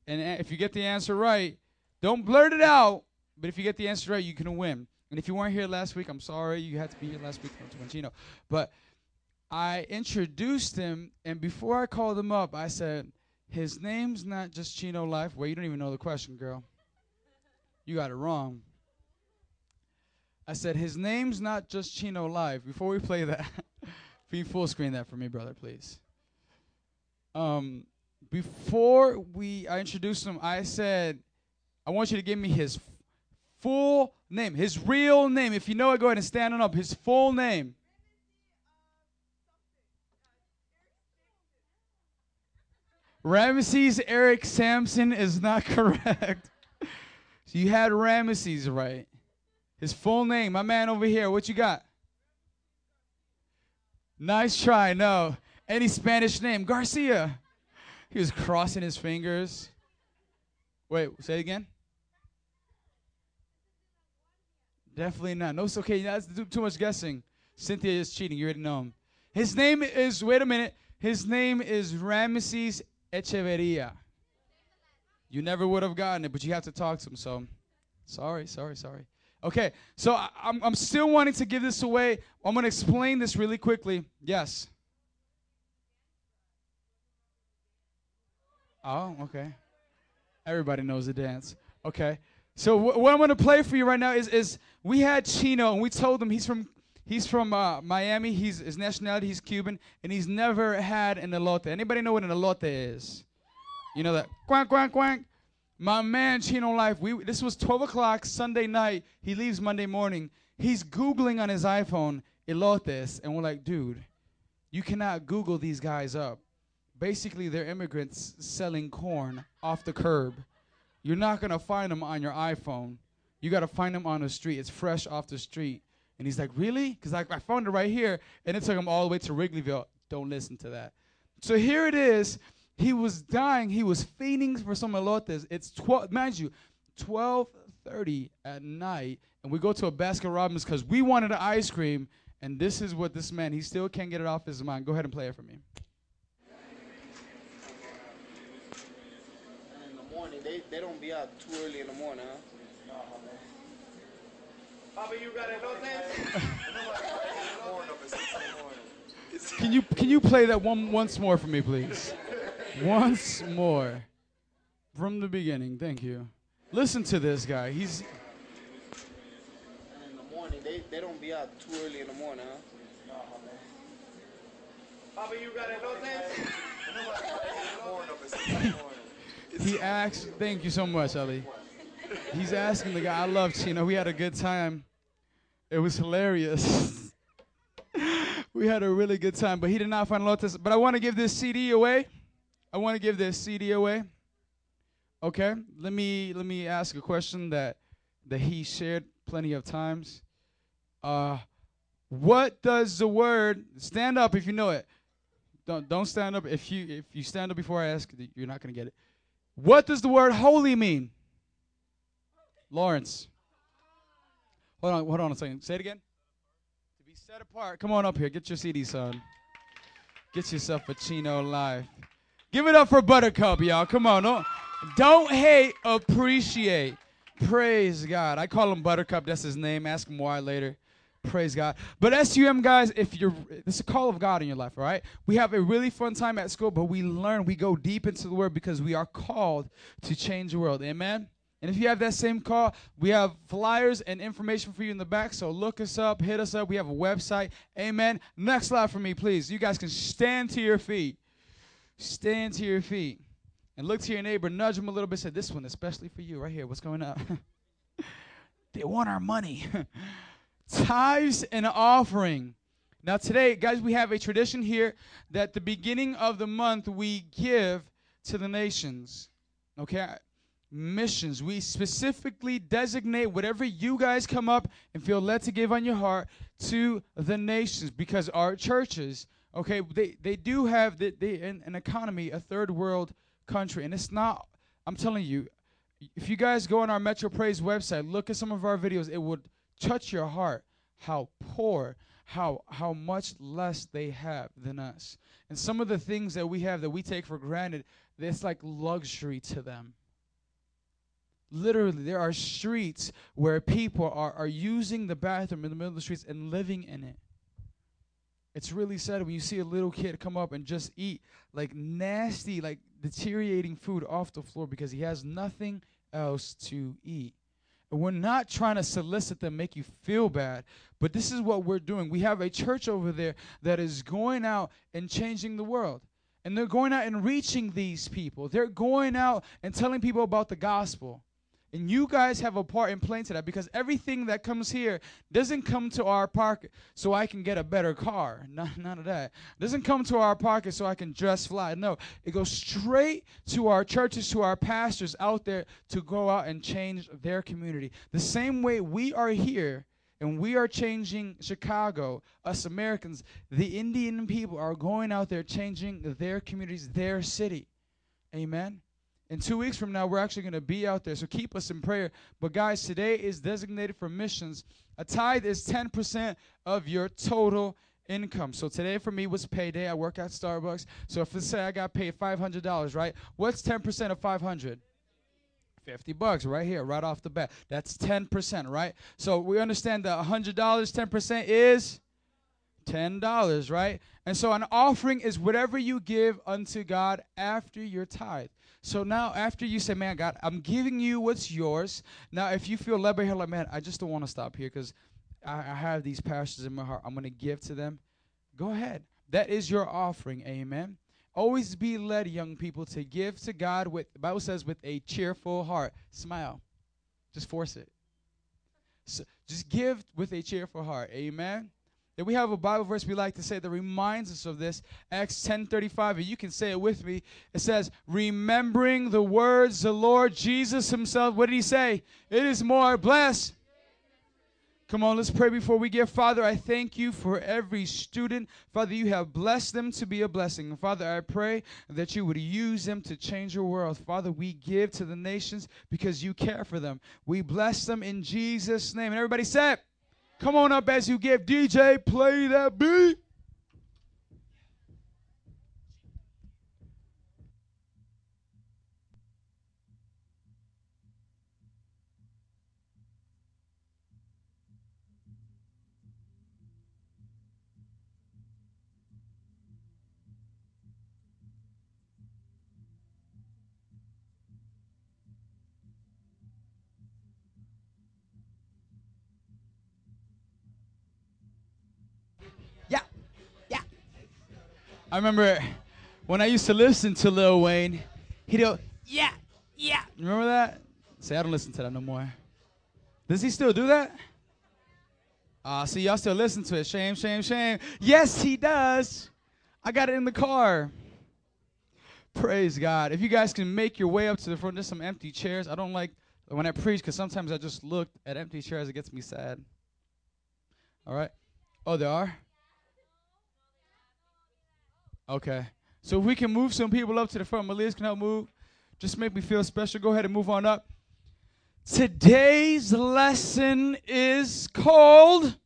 And a- if you get the answer right, don't blurt it out. But if you get the answer right, you can win. And if you weren't here last week, I'm sorry. You had to be here last week to Chino. But I introduced him, and before I called him up, I said, his name's not just Chino Life. Well, you don't even know the question, girl. You got it wrong. I said, his name's not just Chino Life. Before we play that, Can you full screen that for me, brother, please? Um, before we I introduced him, I said, I want you to give me his f- full name, his real name. If you know it, go ahead and stand on up. His full name. Ramesses Eric Sampson is not correct. so you had Ramesses right. His full name, my man over here. What you got? Nice try. No. Any Spanish name? Garcia. He was crossing his fingers. Wait, say it again. Definitely not. No, it's okay. That's too, much guessing. Cynthia is cheating. You already know him. His name is, wait a minute. His name is Ramesses Echeverria. You never would have gotten it, but you have to talk to him. So, sorry, sorry, sorry. Okay, so I, I'm, I'm still wanting to give this away. I'm going to explain this really quickly. Yes. Oh, okay. Everybody knows the dance. Okay. So wh- what I'm going to play for you right now is is we had Chino and we told him he's from he's from uh, Miami. He's his nationality he's Cuban and he's never had an elote. Anybody know what an elote is? You know that quack quack quack. My man Chino Life. We this was 12 o'clock Sunday night. He leaves Monday morning. He's googling on his iPhone elotes and we're like, dude, you cannot Google these guys up. Basically, they're immigrants selling corn off the curb. You're not gonna find them on your iPhone. You gotta find them on the street. It's fresh off the street. And he's like, really? Because I, I found it right here, and it took him all the way to Wrigleyville. Don't listen to that. So here it is. He was dying. He was fainting for some elotes. It's 12, mind you, 12:30 at night, and we go to a Baskin Robbins because we wanted an ice cream. And this is what this man, he still can't get it off his mind. Go ahead and play it for me. in the morning. They they don't be out too early in the morning, huh? Papa, you got elotes? Can you can you play that one once more for me, please? Once more. From the beginning. Thank you. Listen to this guy. He's And in the morning, they they don't be out too early in the morning, huh? Papa, you got elotes? he asks thank you so much, Ali. He's asking the guy, I love Chino. We had a good time. It was hilarious. we had a really good time, but he did not find elotes. But I want to give this CD away. I want to give this CD away. Okay, let me let me ask a question that that he shared plenty of times. Uh, what does the word stand up if you know it? Don't don't stand up if you if you stand up before I ask, you're not gonna get it. What does the word holy mean? Lawrence. Hold on, hold on a second. Say it again. To be set apart. Come on up here. Get your CD, son. Get yourself a Chino Life. Give it up for Buttercup, y'all. Come on. Don't, don't hate, appreciate. Praise God. I call him Buttercup. That's his name. Ask him why later. Praise God. But SUM guys, if you're it's a call of God in your life, all right? We have a really fun time at school, but we learn, we go deep into the word because we are called to change the world. Amen. And if you have that same call, we have flyers and information for you in the back. So look us up, hit us up. We have a website. Amen. Next slide for me, please. You guys can stand to your feet. Stand to your feet. And look to your neighbor, nudge him a little bit, say, This one, especially for you, right here. What's going on? they want our money. Tithes and offering. Now, today, guys, we have a tradition here that the beginning of the month we give to the nations. Okay? Missions. We specifically designate whatever you guys come up and feel led to give on your heart to the nations because our churches, okay, they, they do have the, they, an, an economy, a third world country. And it's not, I'm telling you, if you guys go on our Metro Praise website, look at some of our videos, it would touch your heart how poor how how much less they have than us and some of the things that we have that we take for granted it's like luxury to them literally there are streets where people are, are using the bathroom in the middle of the streets and living in it it's really sad when you see a little kid come up and just eat like nasty like deteriorating food off the floor because he has nothing else to eat and we're not trying to solicit them, make you feel bad, but this is what we're doing. We have a church over there that is going out and changing the world. And they're going out and reaching these people. They're going out and telling people about the gospel. And you guys have a part in playing to that because everything that comes here doesn't come to our pocket so I can get a better car. None, none of that. Doesn't come to our pocket so I can dress fly. No, it goes straight to our churches, to our pastors out there to go out and change their community. The same way we are here and we are changing Chicago, us Americans, the Indian people are going out there changing their communities, their city. Amen. In two weeks from now, we're actually going to be out there, so keep us in prayer. But, guys, today is designated for missions. A tithe is 10% of your total income. So, today for me was payday. I work at Starbucks. So, if let's say I got paid $500, right? What's 10% of 500? 50 bucks right here, right off the bat. That's 10%, right? So, we understand that $100, 10% is $10, right? And so, an offering is whatever you give unto God after your tithe. So now, after you say, "Man, God, I'm giving you what's yours," now if you feel led by here, like, "Man, I just don't want to stop here because I, I have these pastors in my heart. I'm going to give to them." Go ahead. That is your offering. Amen. Always be led, young people, to give to God with the Bible says with a cheerful heart. Smile. Just force it. So just give with a cheerful heart. Amen. Then we have a Bible verse we like to say that reminds us of this. Acts 10:35, and you can say it with me. It says, "Remembering the words the Lord Jesus himself, what did he say? It is more blessed Come on, let's pray before we give. Father, I thank you for every student. Father, you have blessed them to be a blessing. Father, I pray that you would use them to change your world. Father, we give to the nations because you care for them. We bless them in Jesus' name. And everybody said, Come on up as you give. DJ, play that beat. I remember when I used to listen to Lil Wayne, he'd go, yeah, yeah. Remember that? Say, I don't listen to that no more. Does he still do that? Ah, see, y'all still listen to it. Shame, shame, shame. Yes, he does. I got it in the car. Praise God. If you guys can make your way up to the front, there's some empty chairs. I don't like when I preach because sometimes I just look at empty chairs. It gets me sad. All right. Oh, there are? Okay. So if we can move some people up to the front, Malias can help move. Just make me feel special. Go ahead and move on up. Today's lesson is called.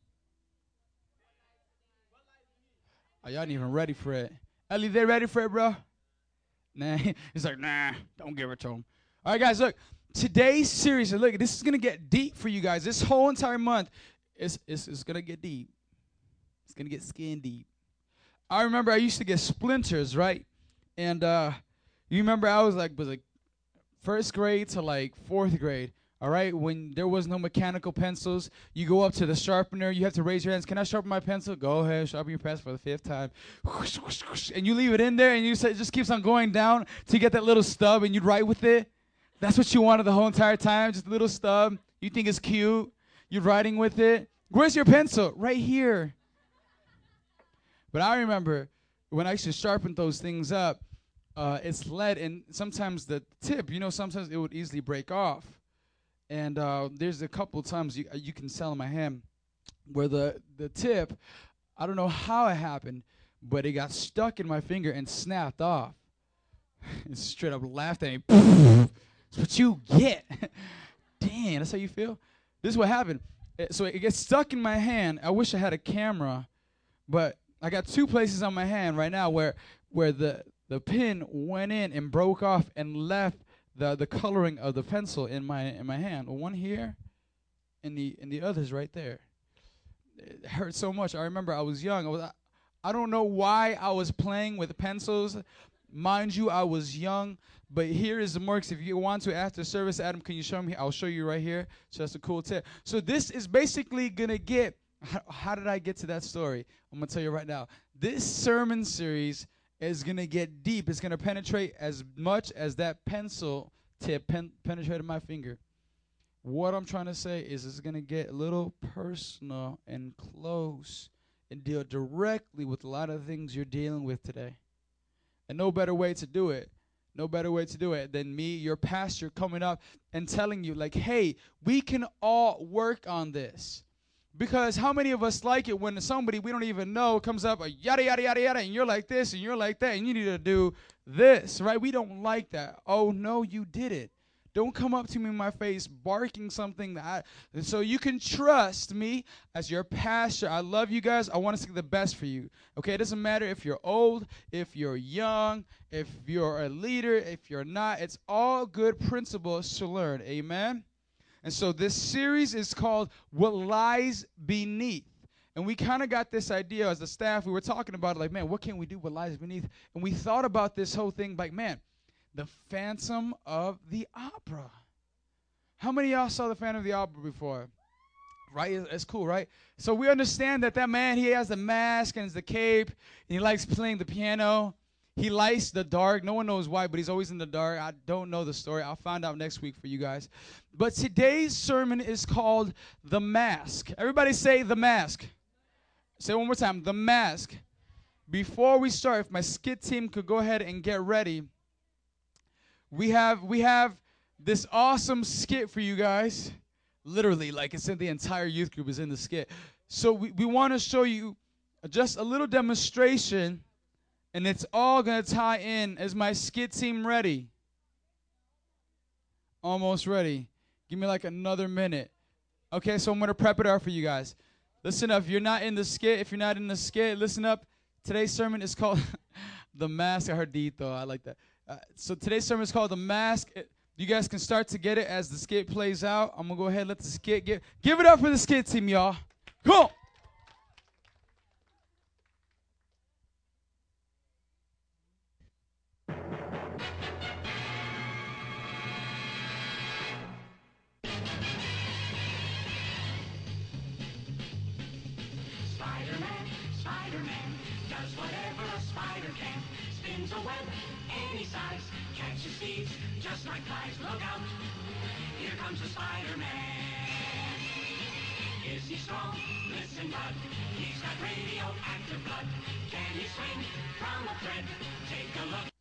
Oh, y'all even ready for it. Ellie, they ready for it, bro? Nah. He's like, nah, don't give it to him. All right, guys, look. Today's series, look, this is going to get deep for you guys. This whole entire month is, is, is going to get deep. It's going to get skin deep. I remember I used to get splinters, right? And uh, you remember I was like, was like first grade to like fourth grade. All right, when there was no mechanical pencils, you go up to the sharpener. You have to raise your hands. Can I sharpen my pencil? Go ahead, sharpen your pencil for the fifth time. And you leave it in there, and you say it just keeps on going down to get that little stub, and you'd write with it. That's what you wanted the whole entire time, just a little stub. You think it's cute. You're writing with it. Where's your pencil? Right here. But I remember when I used to sharpen those things up, uh, it's lead, and sometimes the tip, you know, sometimes it would easily break off. And uh, there's a couple times you, you can sell in my hand where the, the tip, I don't know how it happened, but it got stuck in my finger and snapped off. and straight up laughed at me. That's what you get. Damn, that's how you feel? This is what happened. Uh, So it gets stuck in my hand. I wish I had a camera, but I got two places on my hand right now where where the the pin went in and broke off and left the the coloring of the pencil in my in my hand. One here, and the and the others right there. It hurt so much. I remember I was young. I was I don't know why I was playing with pencils. Mind you, I was young, but here is the marks. If you want to after service, Adam, can you show me? I'll show you right here. So that's a cool tip. So this is basically gonna get. How, how did I get to that story? I'm gonna tell you right now. This sermon series is gonna get deep. It's gonna penetrate as much as that pencil tip pen, penetrated my finger. What I'm trying to say is it's gonna get a little personal and close and deal directly with a lot of things you're dealing with today. And no better way to do it. No better way to do it than me, your pastor, coming up and telling you, like, hey, we can all work on this. Because how many of us like it when somebody we don't even know comes up, a yada, yada, yada, yada, and you're like this and you're like that, and you need to do this, right? We don't like that. Oh, no, you did it. Don't come up to me in my face barking something that I, so you can trust me as your pastor. I love you guys. I want to see the best for you. Okay, it doesn't matter if you're old, if you're young, if you're a leader, if you're not. It's all good principles to learn. Amen. And so this series is called What Lies Beneath. And we kind of got this idea as a staff. We were talking about it, like, man, what can we do? What lies beneath? And we thought about this whole thing, like, man, the Phantom of the Opera. How many of y'all saw the Phantom of the Opera before? Right? It's- It's cool, right? So we understand that that man, he has the mask and the cape, and he likes playing the piano. He likes the dark. No one knows why, but he's always in the dark. I don't know the story. I'll find out next week for you guys. But today's sermon is called The Mask. Everybody say The Mask. Say one more time The Mask. Before we start, if my skit team could go ahead and get ready, we have we have this awesome skit for you guys. Literally, like it's in the entire youth group is in the skit. So we, we want to show you just a little demonstration, and it's all gonna tie in. Is my skit team ready? Almost ready. Give me like another minute. Okay, so I'm gonna prep it up for you guys. Listen up. If you're not in the skit, if you're not in the skit, listen up. Today's sermon is called "The Mask." I heard Dito. I like that. Uh, so today's sermon is called "The Mask." It- you guys can start to get it as the skit plays out. I'm gonna go ahead and let the skit get. give it up for the skit team, y'all. Come on. Spider-Man, Spider-Man, does whatever a spider can. Spins a web any size, catches thieves just like flies. Look out, here comes the Spider-Man. Is he strong? Listen, bud, he's got radioactive blood. Can he swing from a thread? Take a look.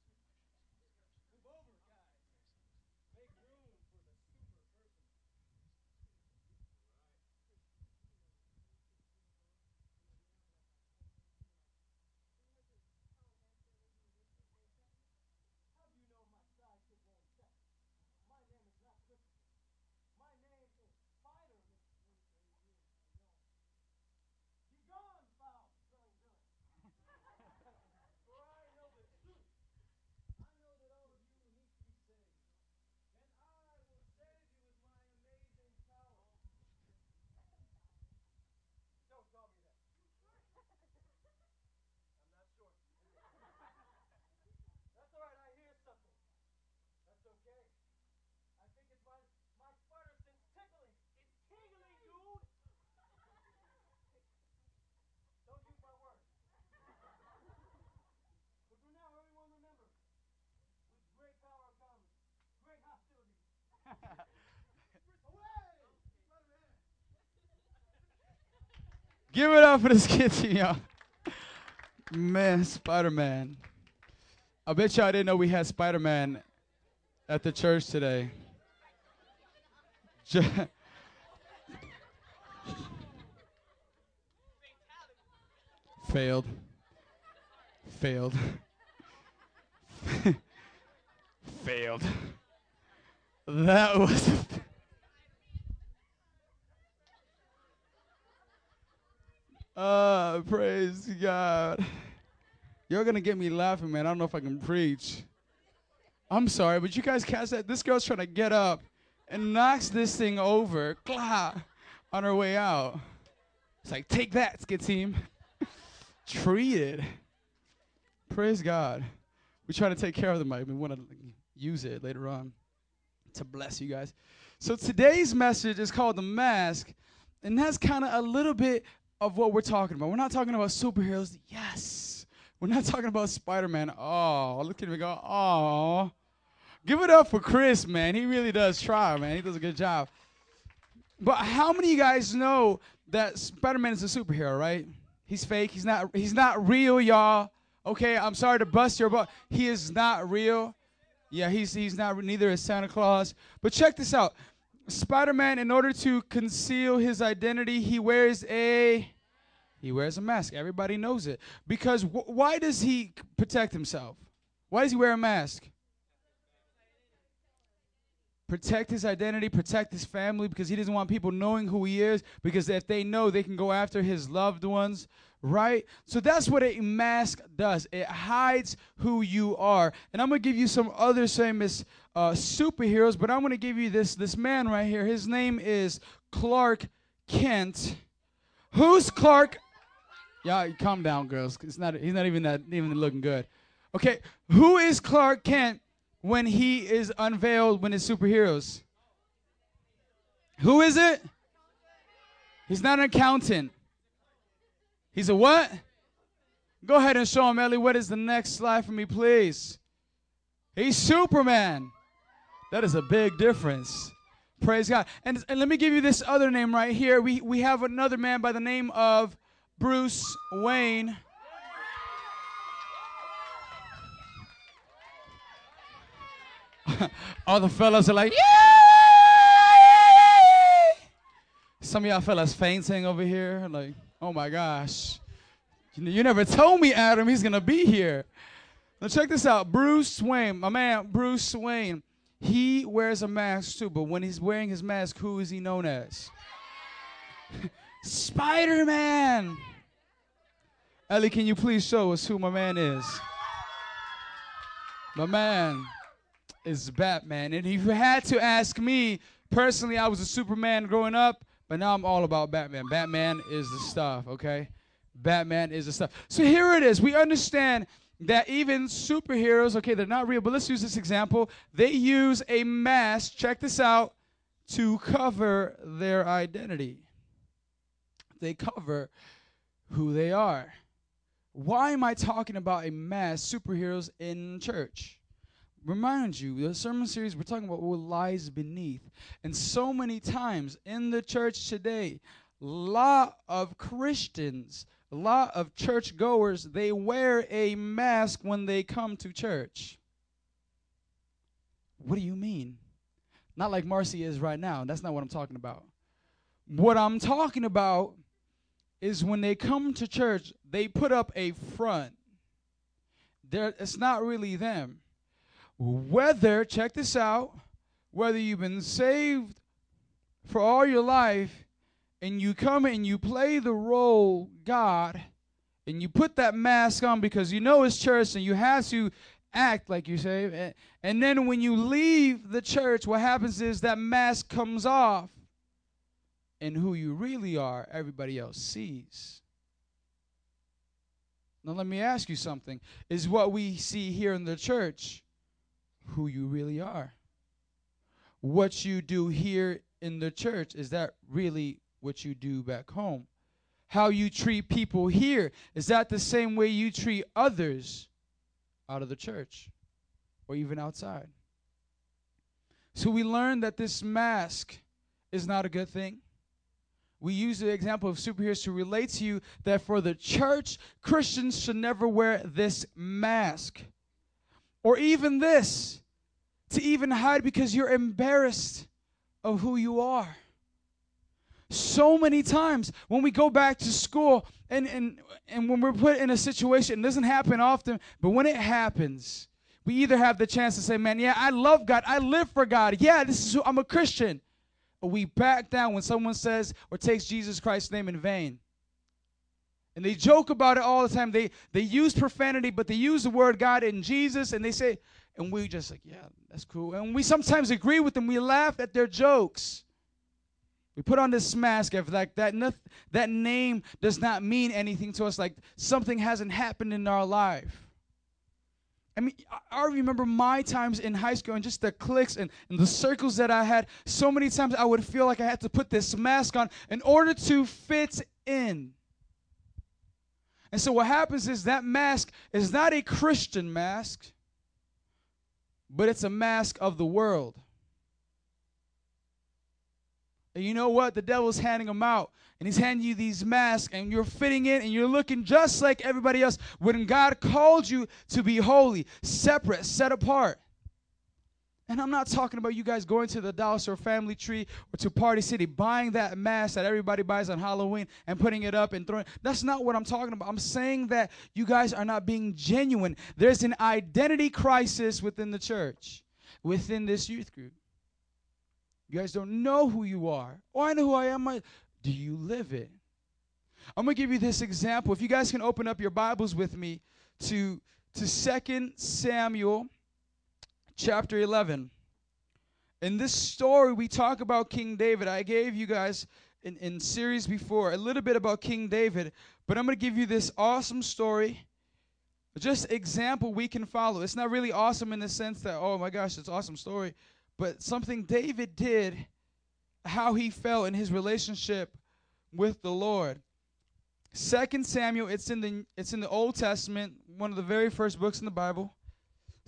Give it up for this kid team, y'all. Man, Spider Man. I bet y'all didn't know we had Spider Man at the church today. Failed. Failed. Failed. That was. Uh, praise God. You're gonna get me laughing, man. I don't know if I can preach. I'm sorry, but you guys catch that? This girl's trying to get up and knocks this thing over, clah, on her way out. It's like, take that, skit team. Treated. Praise God. We try to take care of the mic. We want to use it later on to bless you guys. So today's message is called the mask, and that's kind of a little bit of what we're talking about. We're not talking about superheroes. Yes. We're not talking about Spider-Man. Oh, look at me go. Oh. Give it up for Chris, man. He really does try, man. He does a good job. But how many of you guys know that Spider-Man is a superhero, right? He's fake. He's not he's not real, y'all. Okay, I'm sorry to bust your butt. He is not real. Yeah, he's he's not neither is Santa Claus. But check this out. Spider-Man in order to conceal his identity, he wears a he wears a mask. Everybody knows it. Because wh- why does he protect himself? Why does he wear a mask? protect his identity, protect his family because he doesn't want people knowing who he is because if they know, they can go after his loved ones, right? So that's what a mask does. It hides who you are. And I'm going to give you some other famous uh, superheroes, but I'm going to give you this this man right here. His name is Clark Kent. Who's Clark? Yeah, calm down, girls. It's not. He's not even that. Even looking good. Okay, who is Clark Kent when he is unveiled when his superheroes? Who is it? He's not an accountant. He's a what? Go ahead and show him, Ellie. What is the next slide for me, please? He's Superman. That is a big difference. Praise God. And, and let me give you this other name right here. We, we have another man by the name of Bruce Wayne. All the fellas are like, yeah! Some of y'all fellas fainting over here. Like, oh my gosh. You, never told me, Adam, he's to be here. Now, check this out. Bruce Wayne, my man, Bruce Wayne, he wears a mask too, but when he's wearing his mask, who is he known as? Spider Man. Ellie, can you please show us who my man is? My man is Batman. And if you had to ask me, personally, I was a Superman growing up, but now I'm all about Batman. Batman is the stuff, okay? Batman is the stuff. So here it is. We understand that even superheroes, okay, they're not real, but let's use this example. They use a mask, check this out, to cover their identity. They cover who they are. Why am I talking about a mask, superheroes in church? remind you the sermon series we're talking about what lies beneath. And so many times in the church today a lot of christians a lot of church goers they wear a mask when they come to church. What do you mean? Not like marcy is right now. That's not what i'm talking about. What i'm talking about is when they come to church they put up a front. They're, it's not really them. Whether, check this out, whether you've been saved for all your life and you come and you play the role God and you put that mask on because you know it's church and you have to act like you say and, and then when you leave the church what happens is that mask comes off and who you really are everybody else sees now let me ask you something is what we see here in the church who you really are. What you do here in the church, is that really what you do back home? How you treat people here, is that the same way you treat others out of the church or even outside? So we learn that this mask is not a good thing. We use the example of superheroes to relate to you that for the church, Christians should never wear this mask. Or even this, to even hide because you're embarrassed of who you are. So many times when we go back to school and, and, and when we're put in a situation, it doesn't happen often, but when it happens, we either have the chance to say, Man, yeah, I love God, I live for God, yeah, this is who I'm a Christian. We back down when someone says or takes Jesus Christ's name in vain. And they joke about it all the time. They they use profanity, but they use the word God and Jesus, and they say, and we just like, yeah, that's cool. And we sometimes agree with them. We laugh at their jokes. We put on this mask of like that. Noth- that name does not mean anything to us. Like something hasn't happened in our life. I mean, I- remember my times in high school and just the cliques and, and the circles that I had. So many times I would feel like I had to put this mask on in order to fit in. And so what happens is that mask is not a Christian mask, but it's a mask of the world. And you know what? The devil's handing them out. And he's handing you these masks, and you're fitting in, and you're looking just like everybody else when God called you to be holy, separate, set apart. And I'm not talking about you guys going to the Dollar Store Family Tree or to Party City, buying that mask that everybody buys on Halloween and putting it up and throwing. That's not what I'm talking about. I'm saying that you guys are not being genuine. There's an identity crisis within the church, within this youth group. You guys don't know who you are. Oh, I know who I am. Do you live it? I'm gonna give you this example. If you guys can open up your Bibles with me to to Second Samuel chapter 11. In this story, we talk about King David. I gave you guys in, in series before a little bit about King David, but I'm going to give you this awesome story. Just example we can follow. It's not really awesome in the sense that, oh my gosh, it's awesome story, but something David did, how he felt in his relationship with the Lord. Second Samuel, it's in the it's in the Old Testament, one of the very first books in the Bible.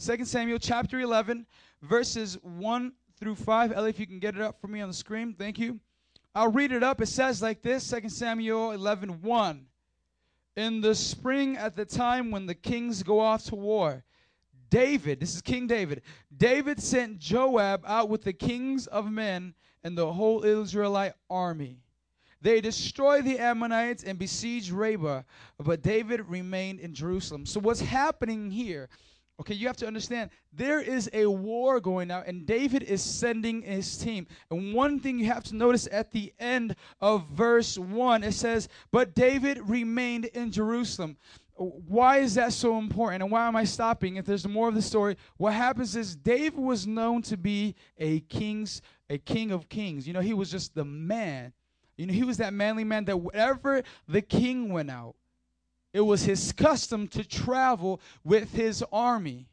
2 Samuel chapter 11, verses 1 through 5. Ellie, if you can get it up for me on the screen, thank you. I'll read it up. It says like this 2 Samuel 11, 1. In the spring, at the time when the kings go off to war, David, this is King David, David sent Joab out with the kings of men and the whole Israelite army. They destroyed the Ammonites and besieged Rabbah, but David remained in Jerusalem. So, what's happening here? Okay, you have to understand there is a war going on, and David is sending his team. And one thing you have to notice at the end of verse 1, it says, But David remained in Jerusalem. Why is that so important? And why am I stopping? If there's more of the story, what happens is David was known to be a king's a king of kings. You know, he was just the man. You know, he was that manly man that wherever the king went out, it was his custom to travel with his army.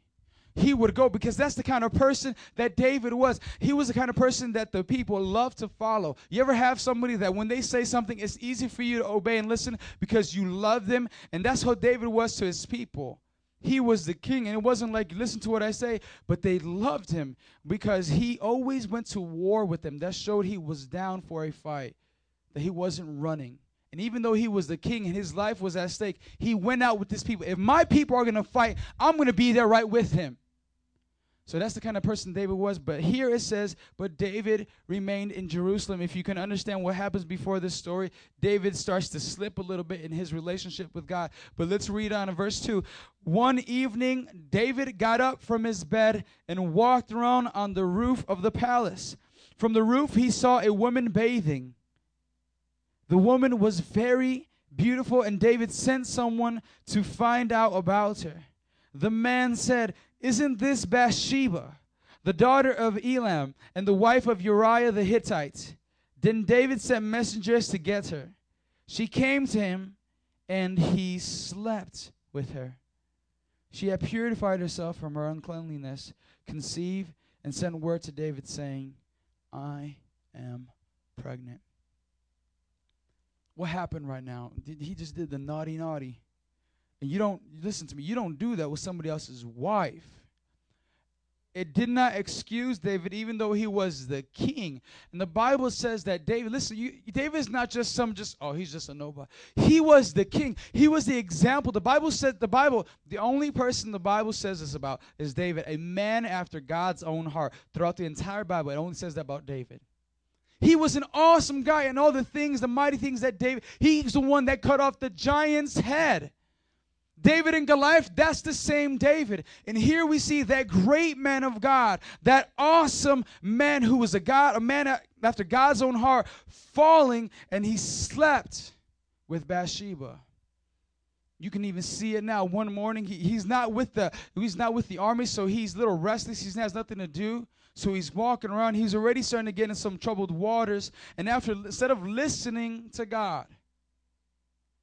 He would go because that's the kind of person that David was. He was the kind of person that the people love to follow. You ever have somebody that when they say something, it's easy for you to obey and listen because you love them? And that's how David was to his people. He was the king, and it wasn't like, listen to what I say, but they loved him because he always went to war with them. That showed he was down for a fight, that he wasn't running. And even though he was the king and his life was at stake, he went out with his people. If my people are going to fight, I'm going to be there right with him. So that's the kind of person David was. But here it says, but David remained in Jerusalem. If you can understand what happens before this story, David starts to slip a little bit in his relationship with God. But let's read on in verse 2. One evening, David got up from his bed and walked around on the roof of the palace. From the roof, he saw a woman bathing. The woman was very beautiful, and David sent someone to find out about her. The man said, Isn't this Bathsheba, the daughter of Elam, and the wife of Uriah the Hittite? Then David sent messengers to get her. She came to him, and he slept with her. She had purified herself from her uncleanliness, conceived, and sent word to David, saying, I am pregnant. What happened right now? Did he just did the naughty naughty? And you don't listen to me. You don't do that with somebody else's wife. it did not excuse David, even though he was the king. And the Bible says that David, listen, you, David is not just some just, oh, he's just a nobody. He was the king. He was the example. The Bible said, the Bible, the only person the Bible says this about is David, a man after God's own heart. Throughout the entire Bible, it only says that about David. He was an awesome guy, and all the things, the mighty things that David, he's the one that cut off the giant's head. David and Goliath, that's the same David. And here we see that great man of God, that awesome man who was a God, a man after God's own heart, falling, and he slept with Bathsheba. You can even see it now. One morning, he, he's not with the he's not with the army, so he's a little restless. He has nothing to do. So he's walking around. He's already starting to get in some troubled waters. And after instead of listening to God,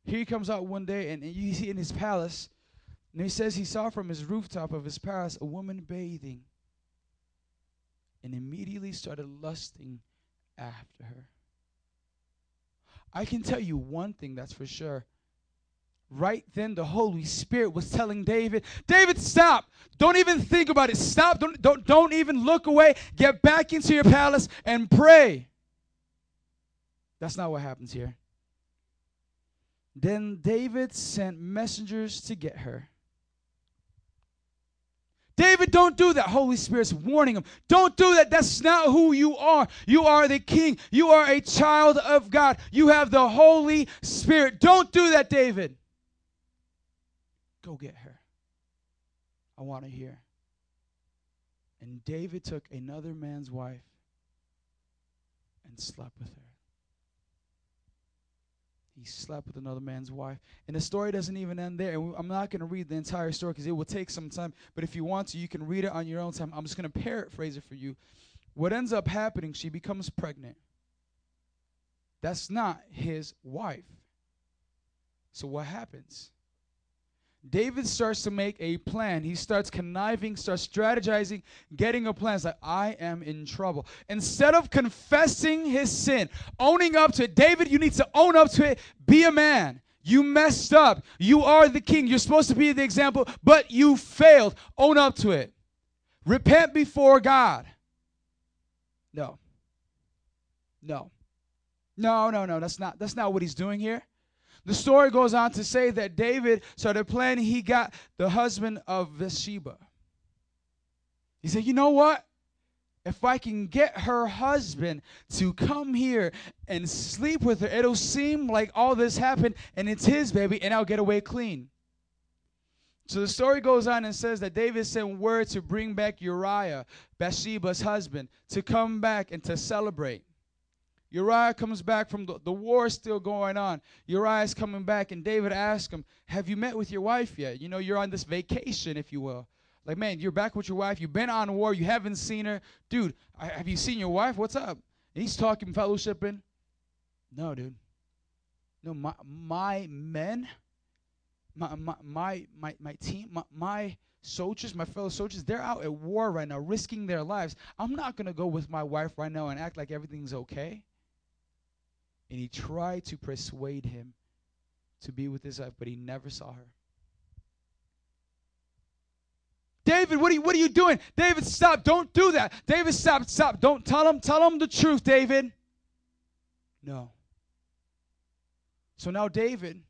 here he comes out one day and, and you see in his palace, and he says he saw from his rooftop of his palace a woman bathing and immediately started lusting after her. I can tell you one thing that's for sure. Right then, the Holy Spirit was telling David, David, stop. Don't even think about it. Stop. Don't, don't, don't even look away. Get back into your palace and pray. That's not what happens here. Then David sent messengers to get her. David, don't do that. Holy Spirit's warning him. Don't do that. That's not who you are. You are the king. You are a child of God. You have the Holy Spirit. Don't do that, David. Go get her. I want to hear. And David took another man's wife and slept with her he slept with another man's wife. And the story doesn't even end there. I'm not going to read the entire story because it will take some time. But if you want to, you can read it on your own time. I'm just going to paraphrase it for you. What ends up happening, she becomes pregnant. That's not his wife. So what happens? David starts to make a plan. He starts conniving, starts strategizing, getting a plan. It's like, I am in trouble. Instead of confessing his sin, owning up to it, David, you need to own up to it. Be a man. You messed up. You are the king. You're supposed to be the example, but you failed. Own up to it. Repent before God. No. No. No, no, no. That's not that's not what he's doing here. The story goes on to say that David started planning, he got the husband of Bathsheba. He said, You know what? If I can get her husband to come here and sleep with her, it'll seem like all this happened and it's his baby, and I'll get away clean. So the story goes on and says that David sent word to bring back Uriah, Bathsheba's husband, to come back and to celebrate. Uriah comes back from the, the war is still going on. Uriah is coming back, and David asks him, Have you met with your wife yet? You know, you're on this vacation, if you will. Like, man, you're back with your wife. You've been on war. You haven't seen her. Dude, I, have you seen your wife? What's up? And he's talking, fellowshipping. No, dude. No, my, my men, my, my, my, my, my team, my, my soldiers, my fellow soldiers, they're out at war right now, risking their lives. I'm not going to go with my wife right now and act like everything's okay and he tried to persuade him to be with his wife, but he never saw her. David, what are you, what are you doing? David, stop. Don't do that. David, stop, stop. Don't tell him, tell him the truth, David. No. So now David,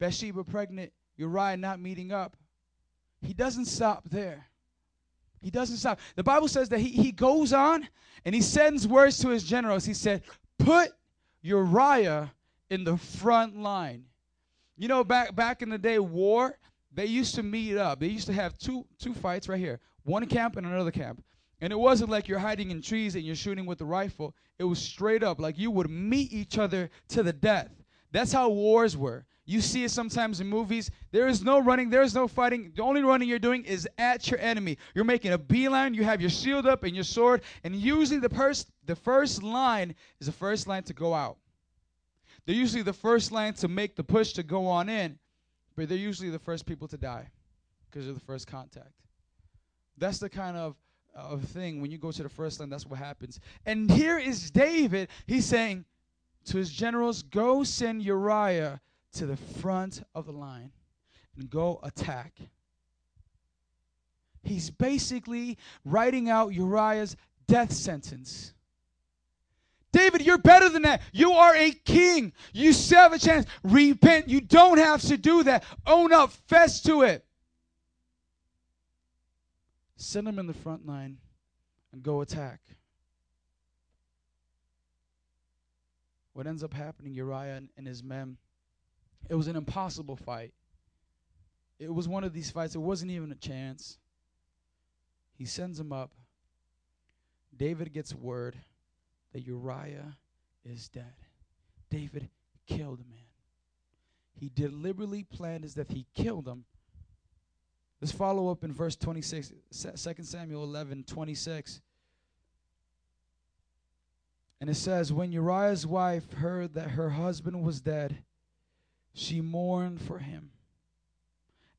Bathsheba pregnant, Uriah not meeting up. He doesn't stop there. He doesn't stop. The Bible says that he, he goes on and he sends words to his generals. He said, Put Uriah in the front line. You know, back back in the day, war, they used to meet up. They used to have two two fights right here. One camp and another camp. And it wasn't like you're hiding in trees and you're shooting with a rifle. It was straight up, like you would meet each other to the death. That's how wars were. You see it sometimes in movies. There is no running, there is no fighting. The only running you're doing is at your enemy. You're making a beeline, you have your shield up and your sword, and usually the, pers- the first line is the first line to go out. They're usually the first line to make the push to go on in, but they're usually the first people to die because they're the first contact. That's the kind of of thing when you go to the first line that's what happens and here is david he's saying to his generals go send uriah to the front of the line and go attack he's basically writing out Uriah's death sentence. David, you're better than that. You are a king. You still have a chance. Repent. You don't have to do that. Own up. Fess to it. Send him in the front line and go attack. What ends up happening, Uriah and, his men, it was an impossible fight. It was one of these fights. It wasn't even a chance. He sends him up. David gets word that Uriah is dead. David killed a man. He deliberately planned his death. He killed him. Let's follow up in verse 26, 2 Samuel 11, 26. And it says, When Uriah's wife heard that her husband was dead, she mourned for him.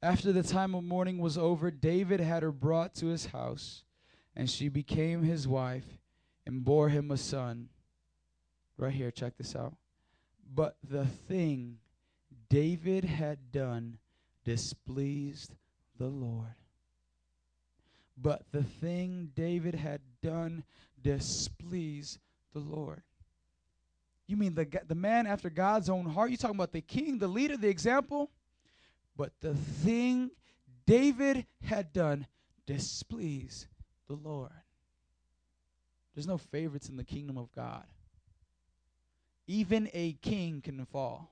After the time of mourning was over, David had her brought to his house, and she became his wife and bore him a son. Right here, check this out. But the thing David had done displeased the Lord. But the thing David had done displeased the Lord. You mean the, the man after God's own heart? You talking about the king, the leader, the example? But the thing David had done displeased the Lord. There's no favorites in the kingdom of God. Even a king can fall.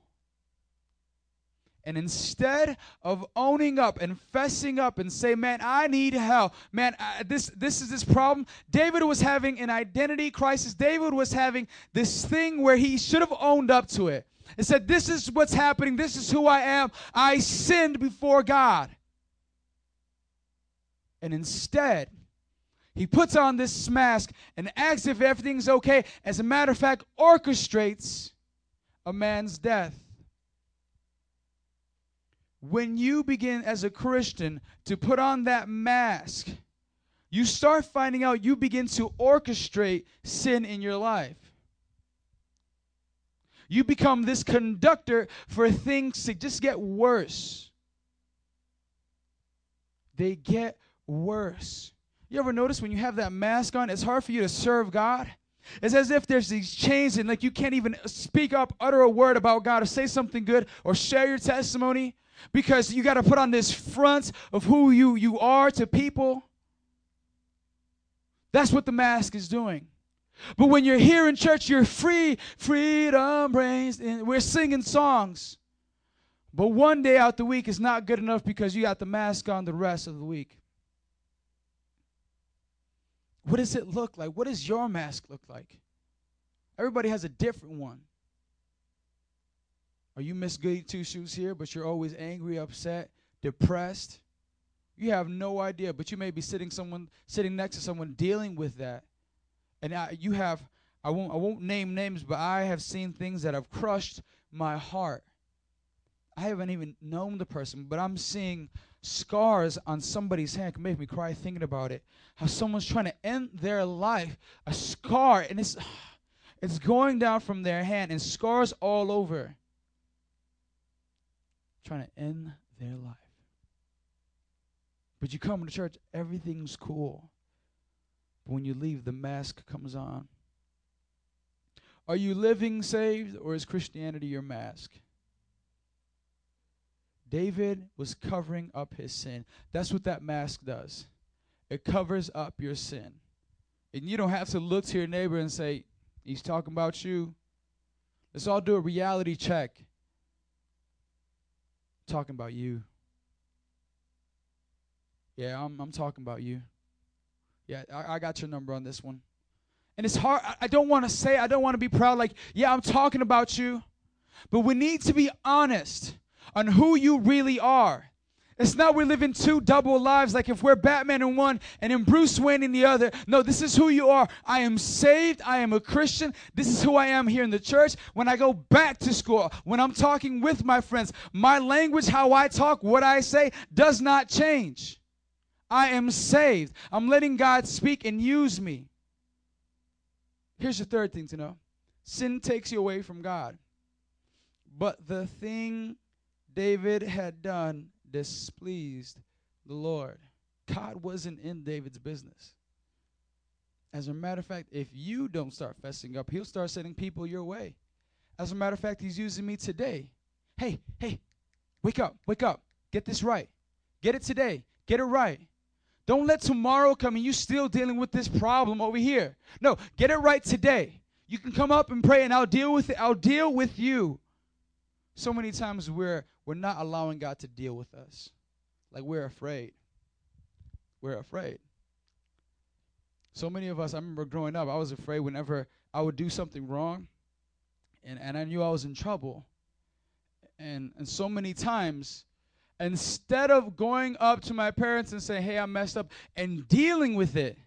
And instead of owning up and fessing up and say, "Man, I need help. Man, I, this this is this problem." David was having an identity crisis. David was having this thing where he should have owned up to it and said, "This is what's happening. This is who I am. I sinned before God." And instead, he puts on this mask and acts if everything's okay. As a matter of fact, orchestrates a man's death. When you begin as a Christian to put on that mask, you start finding out you begin to orchestrate sin in your life. You become this conductor for things to just get worse. They get worse. You ever notice when you have that mask on, it's hard for you to serve God? It's as if there's these chains and like you can't even speak up, utter a word about God or say something good or share your testimony because you got to put on this front of who you, you are to people. That's what the mask is doing. But when you're here in church, you're free, freedom reigns, and we're singing songs. But one day out the week is not good enough because you got the mask on the rest of the week. What does it look like? What does your mask look like? Everybody has a different one. Are you Miss Goody Two Shoes here, but you're always angry, upset, depressed? You have no idea, but you may be sitting someone sitting next to someone dealing with that, and I, you have. I won't. I won't name names, but I have seen things that have crushed my heart. I haven't even known the person, but I'm seeing scars on somebody's hand can make me cry thinking about it. How someone's trying to end their life, a scar, and it's it's going down from their hand and scars all over. Trying to end their life. But you come to church, everything's cool. But when you leave, the mask comes on. Are you living saved, or is Christianity your mask? David was covering up his sin. That's what that mask does. It covers up your sin. And you don't have to look to your neighbor and say, He's talking about you. Let's all do a reality check. Talking about you. Yeah, I'm, I'm talking about you. Yeah, I, I got your number on this one. And it's hard. I, I don't want to say, I don't want to be proud, like, yeah, I'm talking about you. But we need to be honest on who you really are. It's not we're living two double lives like if we're Batman in one and then Bruce Wayne in the other. No, this is who you are. I am saved. I am a Christian. This is who I am here in the church. When I go back to school, when I'm talking with my friends, my language, how I talk, what I say does not change. I am saved. I'm letting God speak and use me. Here's the third thing to know sin takes you away from God. But the thing David had done displeased the Lord. God wasn't in David's business. As a matter of fact, if you don't start fessing up, he'll start sending people your way. As a matter of fact, he's using me today. Hey, hey, wake up, wake up. Get this right. Get it today. Get it right. Don't let tomorrow come and you're still dealing with this problem over here. No, get it right today. You can come up and pray and I'll deal with it. I'll deal with you. So many times we're we're not allowing God to deal with us. Like we're afraid. We're afraid. So many of us, I remember growing up, I was afraid whenever I would do something wrong and, and I knew I was in trouble. And and so many times instead of going up to my parents and saying, hey, I messed up, and dealing with it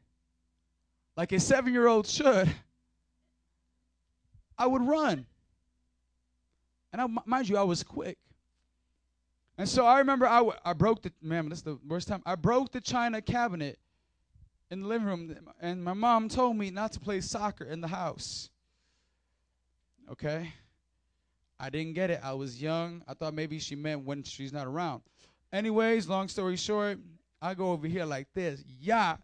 like a seven year old should, I would run. And I, mind you, I was quick. And so I remember I, w- I broke the, man, this is the worst time. I broke the china cabinet in the living room, and my mom told me not to play soccer in the house. Okay? I didn't get it. I was young. I thought maybe she meant when she's not around. Anyways, long story short, I go over here like this, yeah,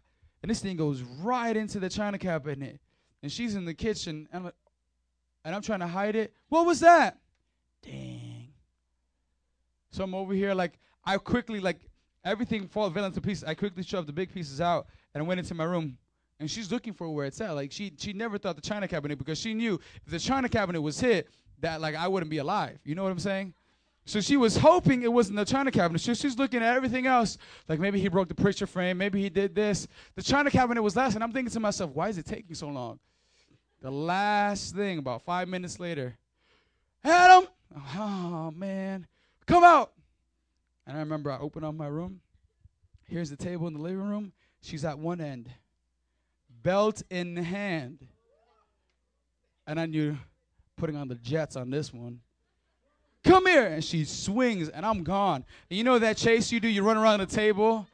and this thing goes right into the china cabinet, and she's in the kitchen, and, I'm- like, and I'm trying to hide it. What was that? Dang. So I'm over here like I quickly like everything fall fell into pieces. I quickly shoved the big pieces out and went into my room. And she's looking for where it's at. Like she she never thought the china cabinet because she knew if the china cabinet was hit, that like I wouldn't be alive. You know what I'm saying? So she was hoping it wasn't the china cabinet. So she's looking at everything else. Like maybe he broke the picture frame. Maybe he did this. The china cabinet was last. And I'm thinking to myself, why is it taking so long? The last thing, about five minutes later, Adam, oh man, come out. And I remember I opened up my room. Here's the table in the living room. She's at one end, belt in hand. And I knew putting on the jets on this one. Come here. And she swings, and I'm gone. And you know that chase you do? You run around the table.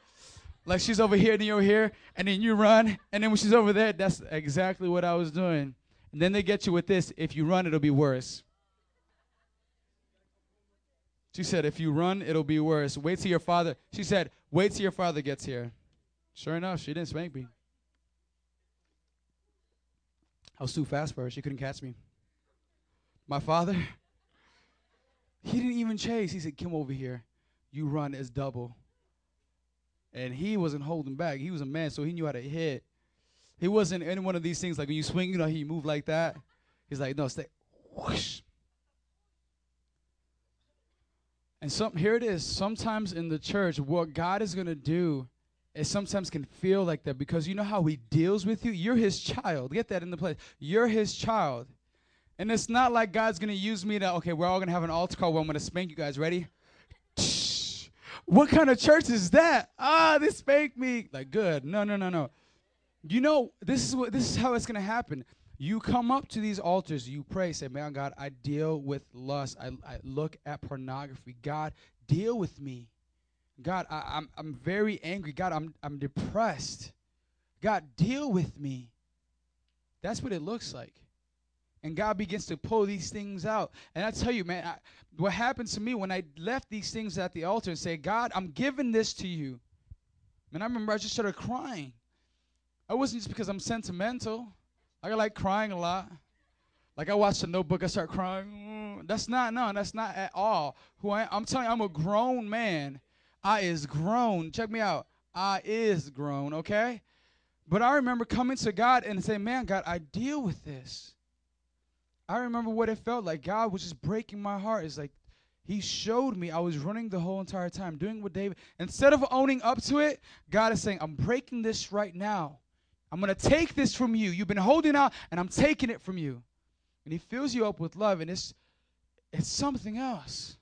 Like she's over here, and you're here, and then you run, and then when she's over there, that's exactly what I was doing. And then they get you with this if you run, it'll be worse. She said, if you run, it'll be worse. Wait till your father. She said, wait till your father gets here. Sure enough, she didn't spank me. I was too fast for her. She couldn't catch me. My father, he didn't even chase. He said, come over here. You run as double. And he wasn't holding back. He was a man, so he knew how to hit. He wasn't any one of these things like when you swing, you know, he move like that. He's like, no, stay. Whoosh. And some here it is. Sometimes in the church, what God is gonna do it sometimes can feel like that because you know how He deals with you. You're His child. Get that in the place. You're His child, and it's not like God's gonna use me to. Okay, we're all gonna have an altar call where I'm gonna spank you guys. Ready? What kind of church is that? Ah, they spank me. Like good. No, no, no, no. You know, this is what this is how it's gonna happen. You come up to these altars, you pray, say, Man, God, I deal with lust. I, I look at pornography. God, deal with me. God, I, I'm I'm very angry. God, I'm I'm depressed. God, deal with me. That's what it looks like. And God begins to pull these things out. And I tell you, man, I, what happened to me when I left these things at the altar and say, God, I'm giving this to you. Man, I remember I just started crying. I wasn't just because I'm sentimental. I got like crying a lot. Like I watched the notebook, I start crying. Mm, That's not, no, that's not at all who I am. I'm telling you, I'm a grown man. I is grown. Check me out. I is grown, okay? But I remember coming to God and saying, Man, God, I deal with this. I remember what it felt like. God was just breaking my heart. It's like He showed me I was running the whole entire time, doing what David. Instead of owning up to it, God is saying, I'm breaking this right now. I'm going to take this from you. You've been holding out, and I'm taking it from you. And He fills you up with love, and it's it's something else.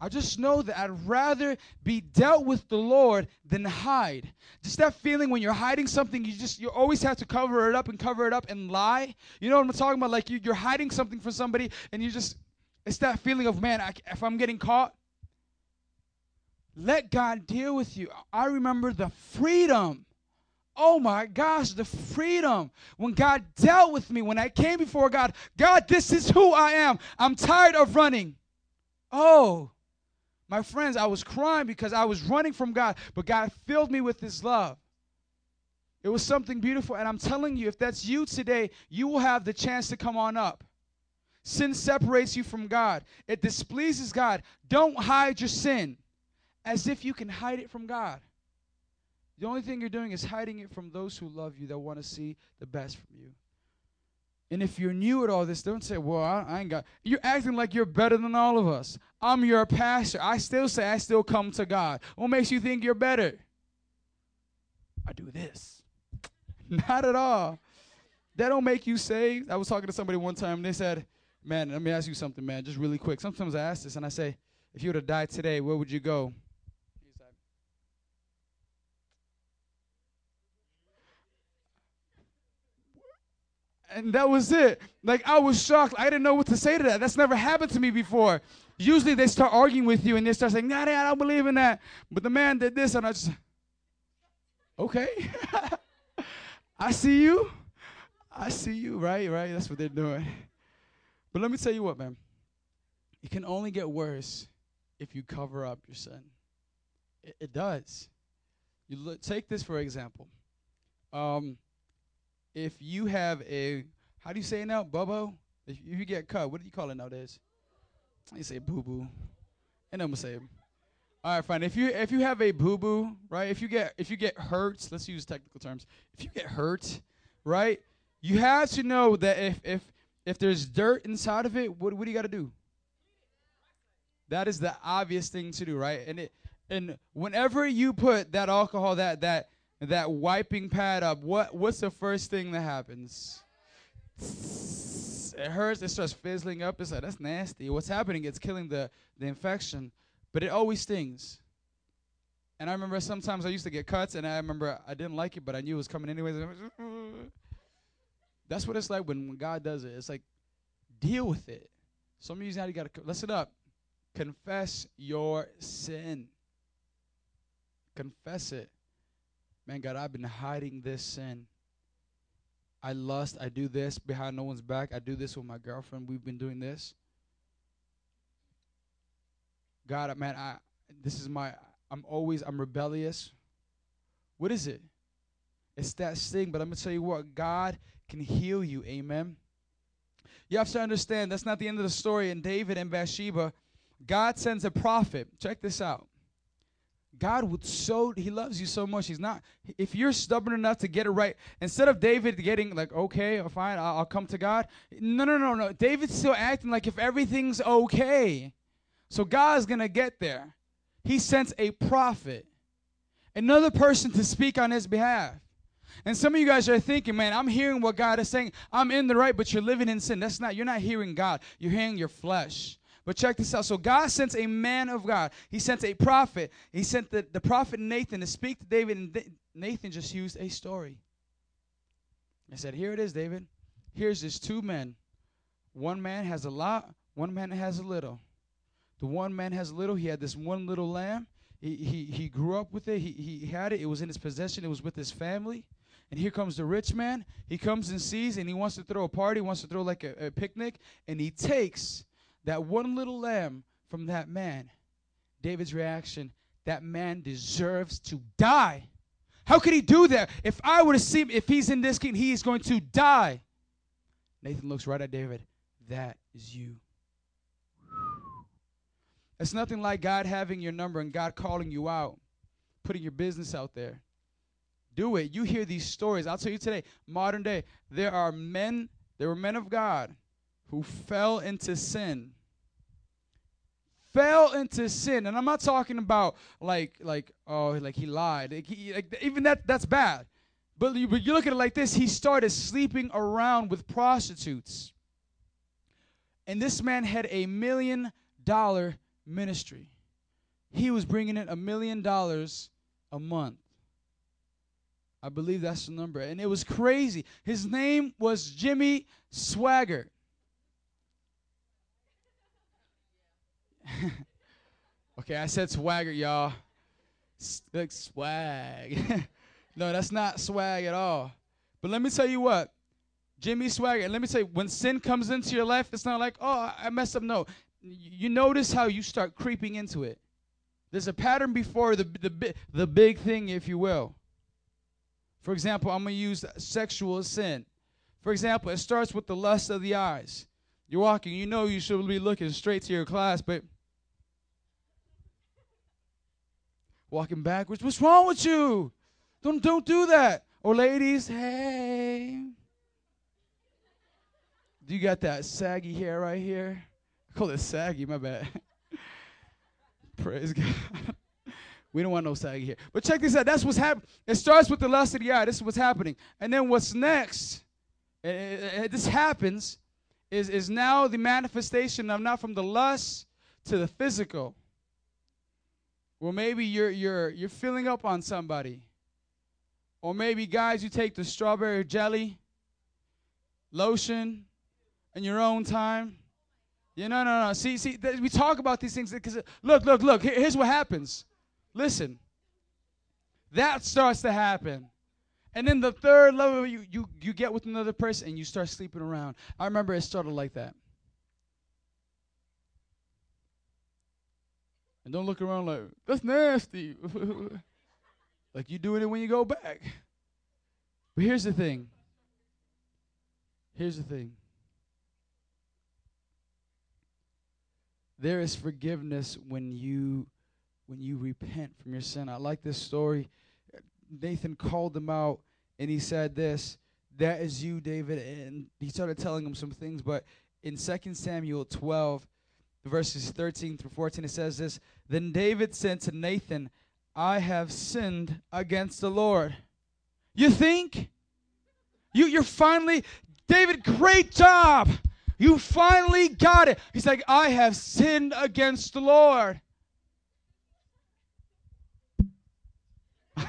I just know that I'd rather be dealt with the Lord than hide. Just that feeling when you're hiding something, you just you always have to cover it up and cover it up and lie. You know what I'm talking about? Like you, you're hiding something from somebody, and you just it's that feeling of man, I, if I'm getting caught, let God deal with you. I remember the freedom. Oh my gosh, the freedom when God dealt with me, when I came before God. God, this is who I am. I'm tired of running. Oh, My friends, I was crying because I was running from God, but God filled me with His love. It was something beautiful. And I'm telling you, if that's you today, you will have the chance to come on up. Sin separates you from God, it displeases God. Don't hide your sin as if you can hide it from God. The only thing you're doing is hiding it from those who love you that want to see the best from you. And if you're new at all this, don't say, well, I, I, ain't got. You're acting like you're better than all of us. I'm your pastor. I still say I still come to God. What makes you think you're better? I do this. Not at all. That don't make you saved. I was talking to somebody one time, and they said, man, let me ask you something, man, just really quick. Sometimes I ask this, and I say, if you were to die today, where would you go? And that was it. Like I was shocked. I didn't know what to say to that. That's never happened to me before. Usually they start arguing with you and they start saying, "Nah, nah, I don't believe in that." But the man did this, and I just, okay, I see you. I see you. Right, right. That's what they're doing. But let me tell you what, man. It can only get worse if you cover up your sin. It, it does. You look, take this for example. Um, if you have a how do you say it now, Bubbo? If you get cut, what do you call it nowadays? You say boo boo. And I'm gonna say, all right, fine. If you if you have a boo boo, right? If you get if you get hurt, let's use technical terms. If you get hurt, right? You have to know that if if if there's dirt inside of it, what what do you got to do? That is the obvious thing to do, right? And it and whenever you put that alcohol, that that that wiping pad up, what what's the first thing that happens? It hurts. It starts fizzling up. It's like that's nasty. What's happening? It's killing the the infection, but it always stings. And I remember sometimes I used to get cuts, and I remember I didn't like it, but I knew it was coming anyways. That's what it's like when, when God does it. It's like deal with it. Some of you now you gotta listen up. Confess your sin. Confess it. Man, God, I've been hiding this sin. I lust. I do this behind no one's back. I do this with my girlfriend. We've been doing this. God, man, I this is my I'm always I'm rebellious. What is it? It's that sting, but I'm gonna tell you what, God can heal you. Amen. You have to understand that's not the end of the story. In David and Bathsheba, God sends a prophet. Check this out. God would so he loves you so much. He's not if you're stubborn enough to get it right. Instead of David getting like okay, fine, I'll, I'll come to God. No, no, no, no. David's still acting like if everything's okay. So God's gonna get there. He sends a prophet, another person to speak on his behalf. And some of you guys are thinking, man, I'm hearing what God is saying. I'm in the right, but you're living in sin. That's not, you're not hearing God. You're hearing your flesh. But check this out. So God sent a man of God. He sent a prophet. He sent the, the prophet Nathan to speak to David, and Th- Nathan just used a story. I said, Here it is, David. Here's this two men. One man has a lot, one man has a little. The one man has a little. He had this one little lamb. He, he, he grew up with it. He, he had it. It was in his possession. It was with his family. And here comes the rich man. He comes and sees, and he wants to throw a party, wants to throw like a, a picnic, and he takes that one little lamb from that man. David's reaction that man deserves to die. How could he do that? If I were to see him, if he's in this kingdom, he is going to die. Nathan looks right at David. That is you. It's nothing like God having your number and God calling you out, putting your business out there. Do it. You hear these stories. I'll tell you today, modern day, there are men, there were men of God who fell into sin. Fell into sin. And I'm not talking about like like oh like he lied. Like, he, like even that that's bad. But you, but you look at it like this, he started sleeping around with prostitutes. And this man had a million dollar ministry. He was bringing in a million dollars a month. I believe that's the number. And it was crazy. His name was Jimmy Swaggart. okay, I said swagger, y'all. Like swag. no, that's not swag at all. But let me tell you what. Jimmy Swagger, let me you, when sin comes into your life, it's not like, oh, I messed up. No. You notice how you start creeping into it. There's a pattern before the the the big thing, if you will. For example, I'm gonna use sexual sin. For example, it starts with the lust of the eyes. You're walking, you know you should be looking straight to your class, but walking backwards. What's wrong with you? Don't don't do that. Or ladies, hey. Do you got that saggy hair right here? I call it saggy, my bad. Praise God. we don't want no saggy hair. But check this out. That's what's happening. It starts with the lust of the eye. This is what's happening. And then what's next? eh, eh, eh, this happens is, is now the manifestation of not from the lust to the physical. Well, maybe you're you're you're filling up on somebody. Or maybe guys, you take the strawberry jelly, lotion, in your own time. Yeah, no, no, no. See, see, th- we talk about these things because look, look, look. Here- here's what happens. Listen, that starts to happen, and then the third level, you you you get with another person and you start sleeping around. I remember it started like that. And don't look around like that's nasty. like you doing it when you go back. But here's the thing. Here's the thing. There is forgiveness when you when you repent from your sin. I like this story. Nathan called him out and he said this, that is you, David, and he started telling him some things, but in 2 Samuel 12 verses 13 through 14 it says this, then David said to Nathan, I have sinned against the Lord. You think? You you're finally David, great job. You finally got it. He's like, I have sinned against the Lord.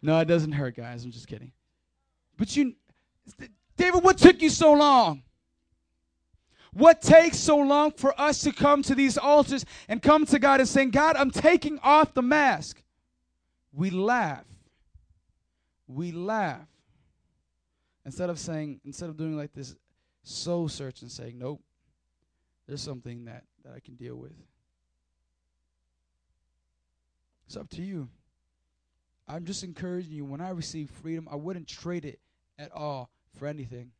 no, it doesn't hurt, guys. I'm just kidding. But you, David, what took you so long? What takes so long for us to come to these altars and come to God and saying, God, I'm taking off the mask? We laugh. We laugh. Instead of saying, instead of doing like this soul search and saying, nope, there's something that, that I can deal with. It's up to you. I'm just encouraging you. When I receive freedom, I wouldn't trade it at all for anything.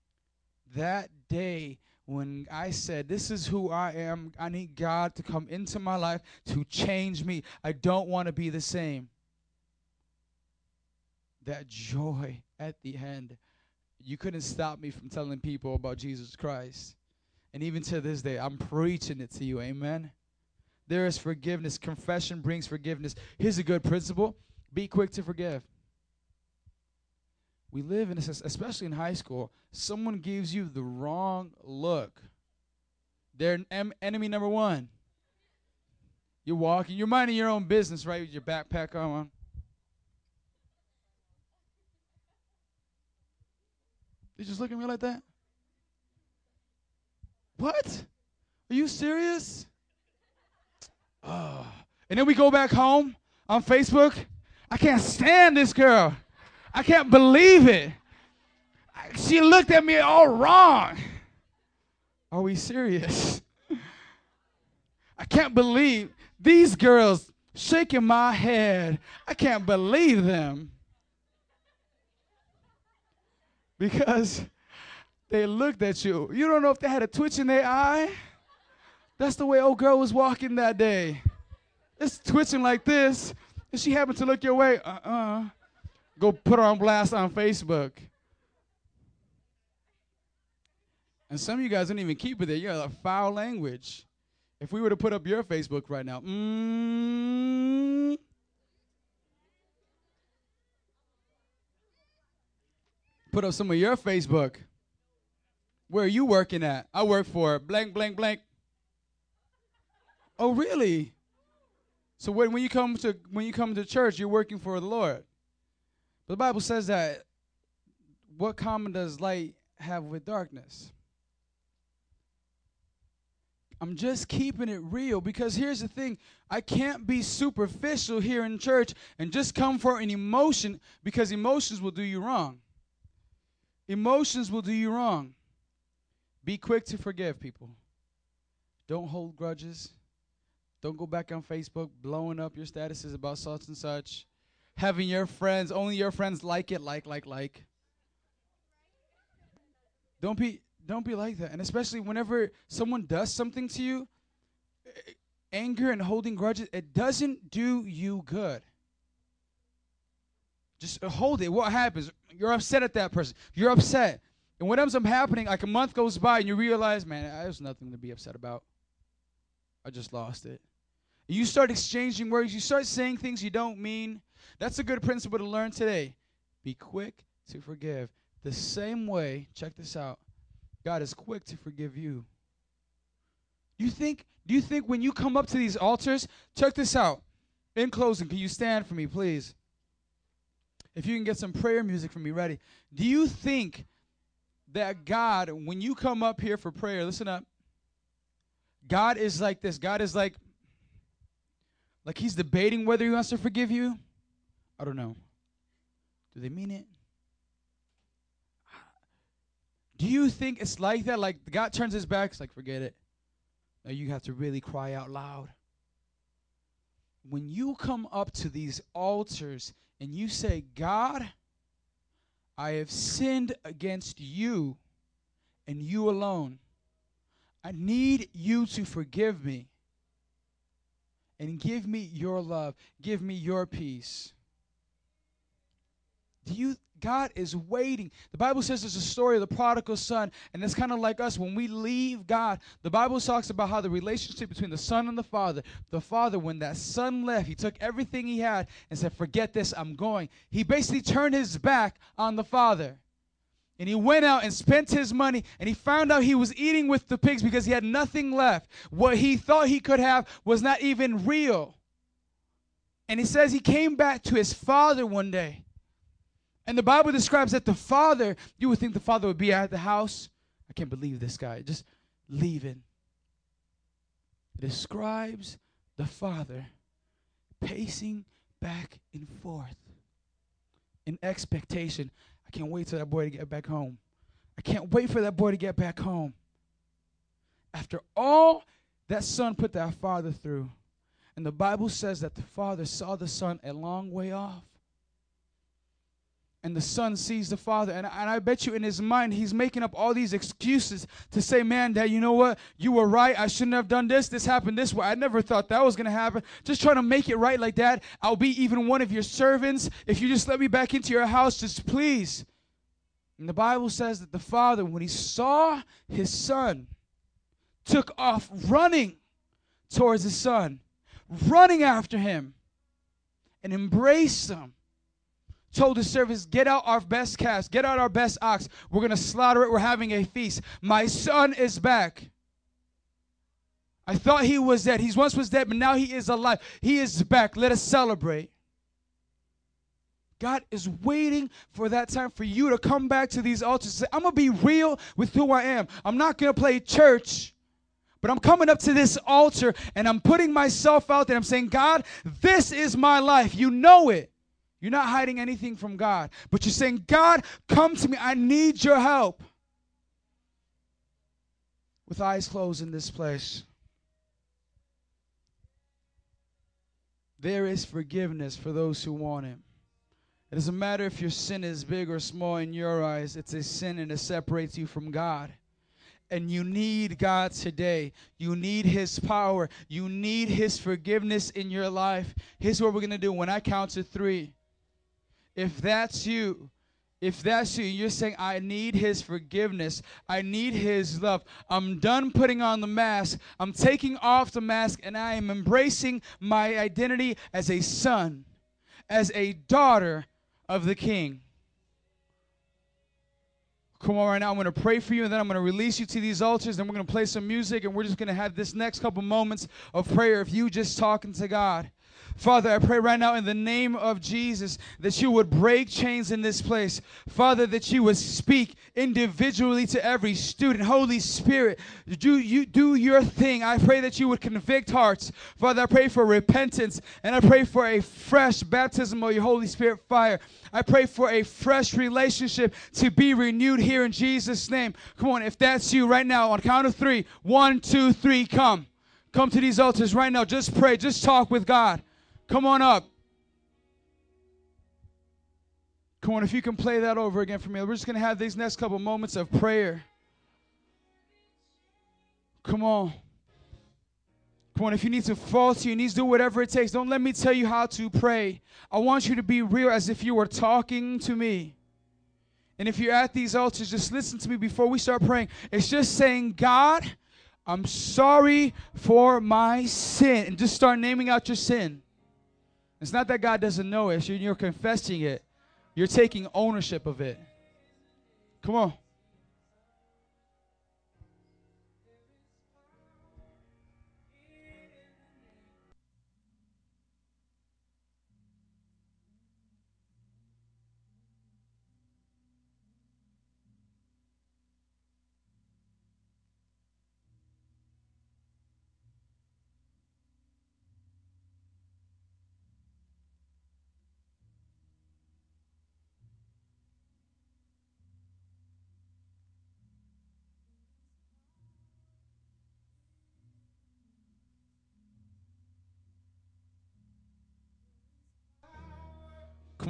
That day when I said, This is who I am, I need God to come into my life to change me. I don't want to be the same. That joy at the end, you couldn't stop me from telling people about Jesus Christ. And even to this day, I'm preaching it to you. Amen. There is forgiveness. Confession brings forgiveness. Here's a good principle be quick to forgive. We live in this, especially in high school, someone gives you the wrong look. They're em- enemy number one. You're walking, you're minding your own business, right? With your backpack on. They just look at me like that? What? Are you serious? Oh. And then we go back home on Facebook. I can't stand this girl. I can't believe it. She looked at me all wrong. Are we serious? I can't believe these girls shaking my head. I can't believe them. Because they looked at you. You don't know if they had a twitch in their eye. That's the way old girl was walking that day. It's twitching like this, and she happened to look your way. Uh uh Go put her on blast on Facebook. And some of you guys don't even keep it there. You got a foul language. If we were to put up your Facebook right now, mm, put up some of your Facebook. Where are you working at? I work for blank, blank, blank. Oh, really? So when, when you come to when you come to church, you're working for the Lord. But the Bible says that what common does light have with darkness? I'm just keeping it real because here's the thing I can't be superficial here in church and just come for an emotion because emotions will do you wrong. Emotions will do you wrong. Be quick to forgive people. Don't hold grudges. Don't go back on Facebook blowing up your statuses about such and such. Having your friends, only your friends like it, like, like, like. Don't be don't be like that. And especially whenever someone does something to you, anger and holding grudges, it doesn't do you good. Just hold it. What happens? You're upset at that person. You're upset. And what ends up happening, like a month goes by and you realize, man, there's nothing to be upset about. I just lost it. You start exchanging words. You start saying things you don't mean. That's a good principle to learn today. Be quick to forgive. The same way, check this out. God is quick to forgive you. You think, do you think when you come up to these altars, check this out. In closing, can you stand for me, please? If you can get some prayer music for me ready. Do you think that God, when you come up here for prayer, listen up. God is like this. God is like, like he's debating whether he wants to forgive you. I don't know. Do they mean it? Do you think it's like that? Like God turns his back, it's like, forget it. Now you have to really cry out loud. When you come up to these altars and you say, God, I have sinned against you and you alone. I need you to forgive me and give me your love, give me your peace. Do you God is waiting. The Bible says there's a story of the prodigal son, and it's kind of like us when we leave God. The Bible talks about how the relationship between the son and the father, the father, when that son left, he took everything he had and said, Forget this, I'm going. He basically turned his back on the father. And he went out and spent his money, and he found out he was eating with the pigs because he had nothing left. What he thought he could have was not even real. And he says he came back to his father one day. And the Bible describes that the father, you would think the father would be at the house. I can't believe this guy, just leaving. It describes the father pacing back and forth in expectation. I can't wait till that boy to get back home. I can't wait for that boy to get back home. After all that son put that father through, and the Bible says that the father saw the son a long way off and the son sees the father. And, and i bet you in his mind he's making up all these excuses to say man dad you know what? You were right. I shouldn't have done this. This happened this way. I never thought that was going to happen. Just trying to make it right like that i'll be even one of your servants. If you just let me back into your house just please. And the bible says that the father when he saw his son took off running towards his son running after him and embraced him told the servants, Get out our best calves, get out our best ox. We're going to slaughter it. We're having a feast. My son is back. I thought he was dead. He once was dead, but now he is alive. He is back. Let us celebrate. God is waiting for that time for you to come back to these altars say, I'm going to be real with who I am. I'm not going to play church, but I'm coming up to this altar and I'm putting myself out there. I'm saying, God, this is my life. You know it. You're not hiding anything from God, but you're saying, God, come to me. I need your help. With eyes closed in this place, there is forgiveness for those who want it. It doesn't matter if your sin is big or small in your eyes, it's a sin and it separates you from God. And you need God today. You need His power. You need His forgiveness in your life. Here's what we're going to do. When I count to three, if that's you, if that's you, you're saying, I need his forgiveness. I need his love. I'm done putting on the mask. I'm taking off the mask and I am embracing my identity as a son, as a daughter of the king. Come on, right now. I'm going to pray for you, and then I'm going to release you to these altars. Then we're going to play some music, and we're just going to have this next couple moments of prayer of you just talking to God. Father, I pray right now in the name of Jesus that you would break chains in this place. Father, that you would speak individually to every student. Holy Spirit, do you do your thing. I pray that you would convict hearts. Father, I pray for repentance and I pray for a fresh baptism of your Holy Spirit fire. I pray for a fresh relationship to be renewed here in Jesus' name. Come on, if that's you right now, on count of three, one, two, three, come. Come to these altars right now. Just pray. Just talk with God. Come on up. Come on, if you can play that over again for me. We're just going to have these next couple moments of prayer. Come on. Come on, if you need to fall to your knees, do whatever it takes. Don't let me tell you how to pray. I want you to be real as if you were talking to me. And if you're at these altars, just listen to me before we start praying. It's just saying, God, I'm sorry for my sin. And just start naming out your sin. It's not that God doesn't know it, you're confessing it, you're taking ownership of it. Come on.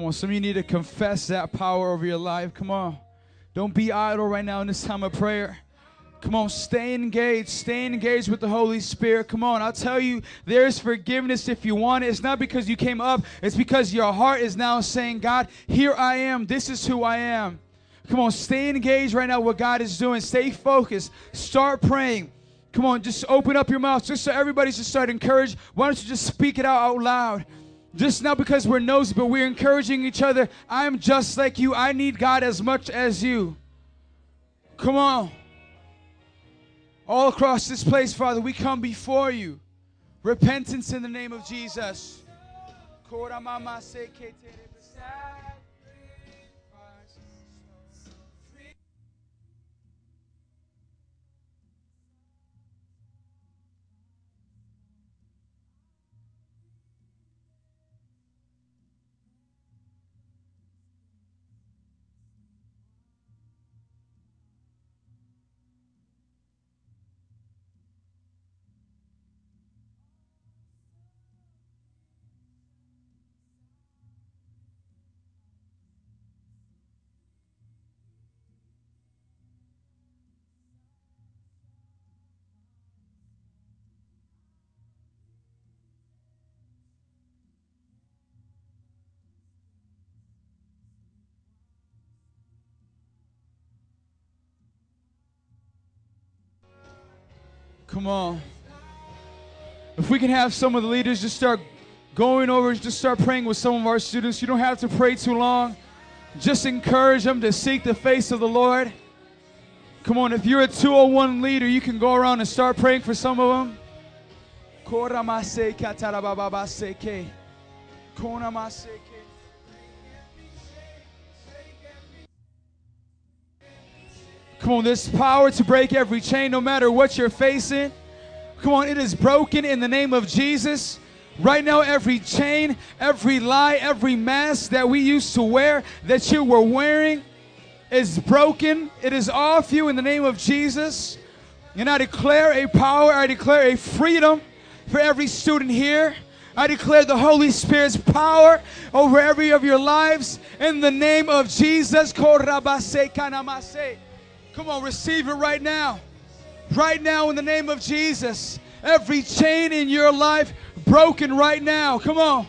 Come on, some of you need to confess that power over your life. Come on. Don't be idle right now in this time of prayer. Come on, stay engaged. Stay engaged with the Holy Spirit. Come on, I'll tell you, there's forgiveness if you want it. It's not because you came up, it's because your heart is now saying, God, here I am. This is who I am. Come on, stay engaged right now what God is doing. Stay focused. Start praying. Come on, just open up your mouth just so everybody's just start encouraged. Why don't you just speak it out out loud? Just not because we're nosy, but we're encouraging each other. I'm just like you. I need God as much as you. Come on. All across this place, Father, we come before you. Repentance in the name of Jesus. Come on. If we can have some of the leaders just start going over, just start praying with some of our students. You don't have to pray too long. Just encourage them to seek the face of the Lord. Come on, if you're a 201 leader, you can go around and start praying for some of them. Come on, this power to break every chain no matter what you're facing. Come on, it is broken in the name of Jesus. Right now, every chain, every lie, every mask that we used to wear that you were wearing is broken. It is off you in the name of Jesus. And I declare a power, I declare a freedom for every student here. I declare the Holy Spirit's power over every of your lives in the name of Jesus. Come on, receive it right now. Right now, in the name of Jesus. Every chain in your life broken right now. Come on.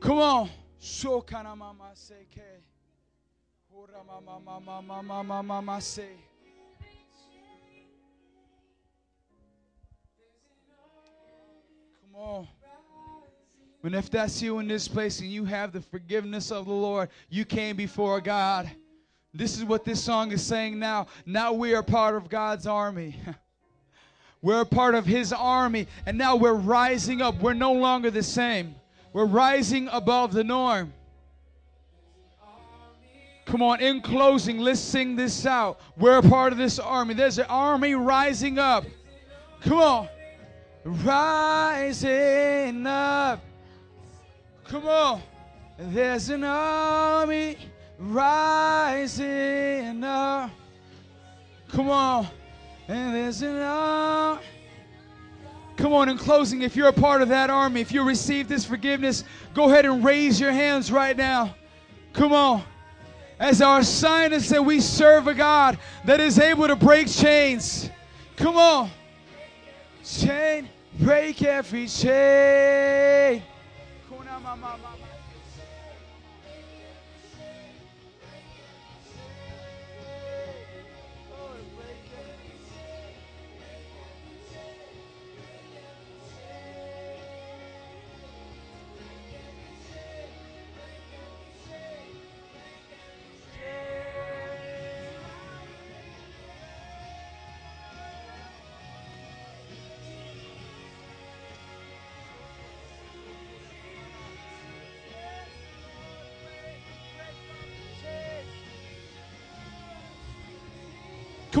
Come on. Come on. And if that's you in this place and you have the forgiveness of the Lord, you came before God. This is what this song is saying now. Now we are part of God's army. We're a part of His army, and now we're rising up. We're no longer the same. We're rising above the norm. Come on, in closing, let's sing this out. We're a part of this army. There's an army rising up. Come on. Rising up. Come on. There's an army rising up. Come on. And there's an arm. Come on, in closing, if you're a part of that army, if you received this forgiveness, go ahead and raise your hands right now. Come on. As our sign is that we serve a God that is able to break chains. Come on. Chain, break every chain ma ma ma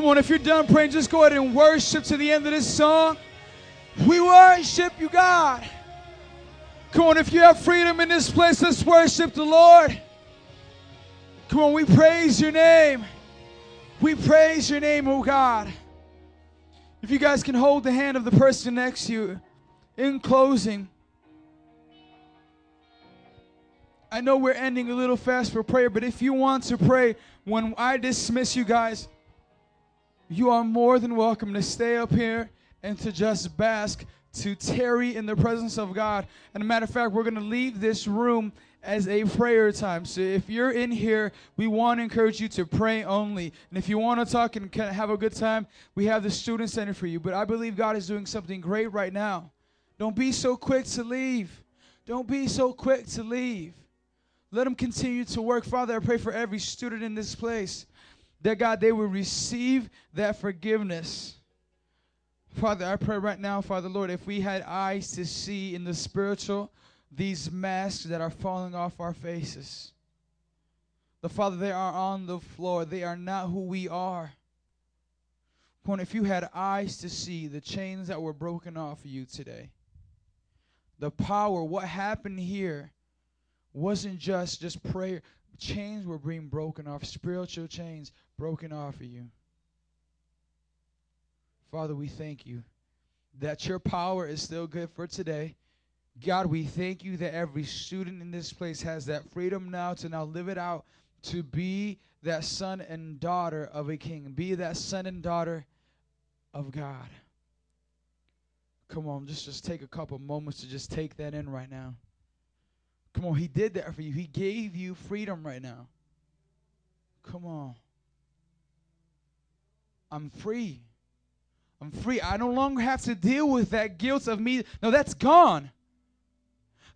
Come on, if you're done praying, just go ahead and worship to the end of this song. We worship you, God. Come on, if you have freedom in this place, let's worship the Lord. Come on, we praise your name. We praise your name, oh God. If you guys can hold the hand of the person next to you in closing. I know we're ending a little fast for prayer, but if you want to pray when I dismiss you guys, you are more than welcome to stay up here and to just bask, to tarry in the presence of God. And a matter of fact, we're going to leave this room as a prayer time. So if you're in here, we want to encourage you to pray only. And if you want to talk and have a good time, we have the student center for you. But I believe God is doing something great right now. Don't be so quick to leave. Don't be so quick to leave. Let him continue to work. Father, I pray for every student in this place that God, they will receive that forgiveness. Father, I pray right now, Father Lord, if we had eyes to see in the spiritual, these masks that are falling off our faces. The Father, they are on the floor. They are not who we are. When if you had eyes to see the chains that were broken off of you today, the power, what happened here wasn't just just prayer. Chains were being broken off, spiritual chains broken off of you. Father, we thank you that your power is still good for today. God, we thank you that every student in this place has that freedom now to now live it out, to be that son and daughter of a king, be that son and daughter of God. Come on, just, just take a couple moments to just take that in right now. Come on, he did that for you. He gave you freedom right now. Come on. I'm free. I'm free. I no longer have to deal with that guilt of me. No, that's gone.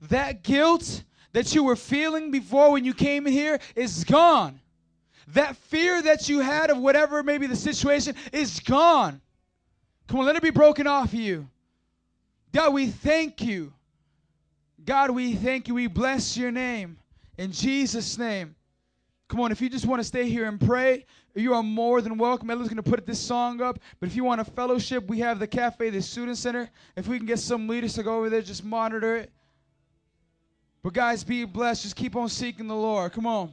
That guilt that you were feeling before when you came in here is gone. That fear that you had of whatever maybe the situation is gone. Come on, let it be broken off you. God, we thank you. God, we thank you. We bless your name. In Jesus' name. Come on, if you just want to stay here and pray, you are more than welcome. Ella's going to put this song up. But if you want a fellowship, we have the cafe, the student center. If we can get some leaders to go over there, just monitor it. But guys, be blessed. Just keep on seeking the Lord. Come on.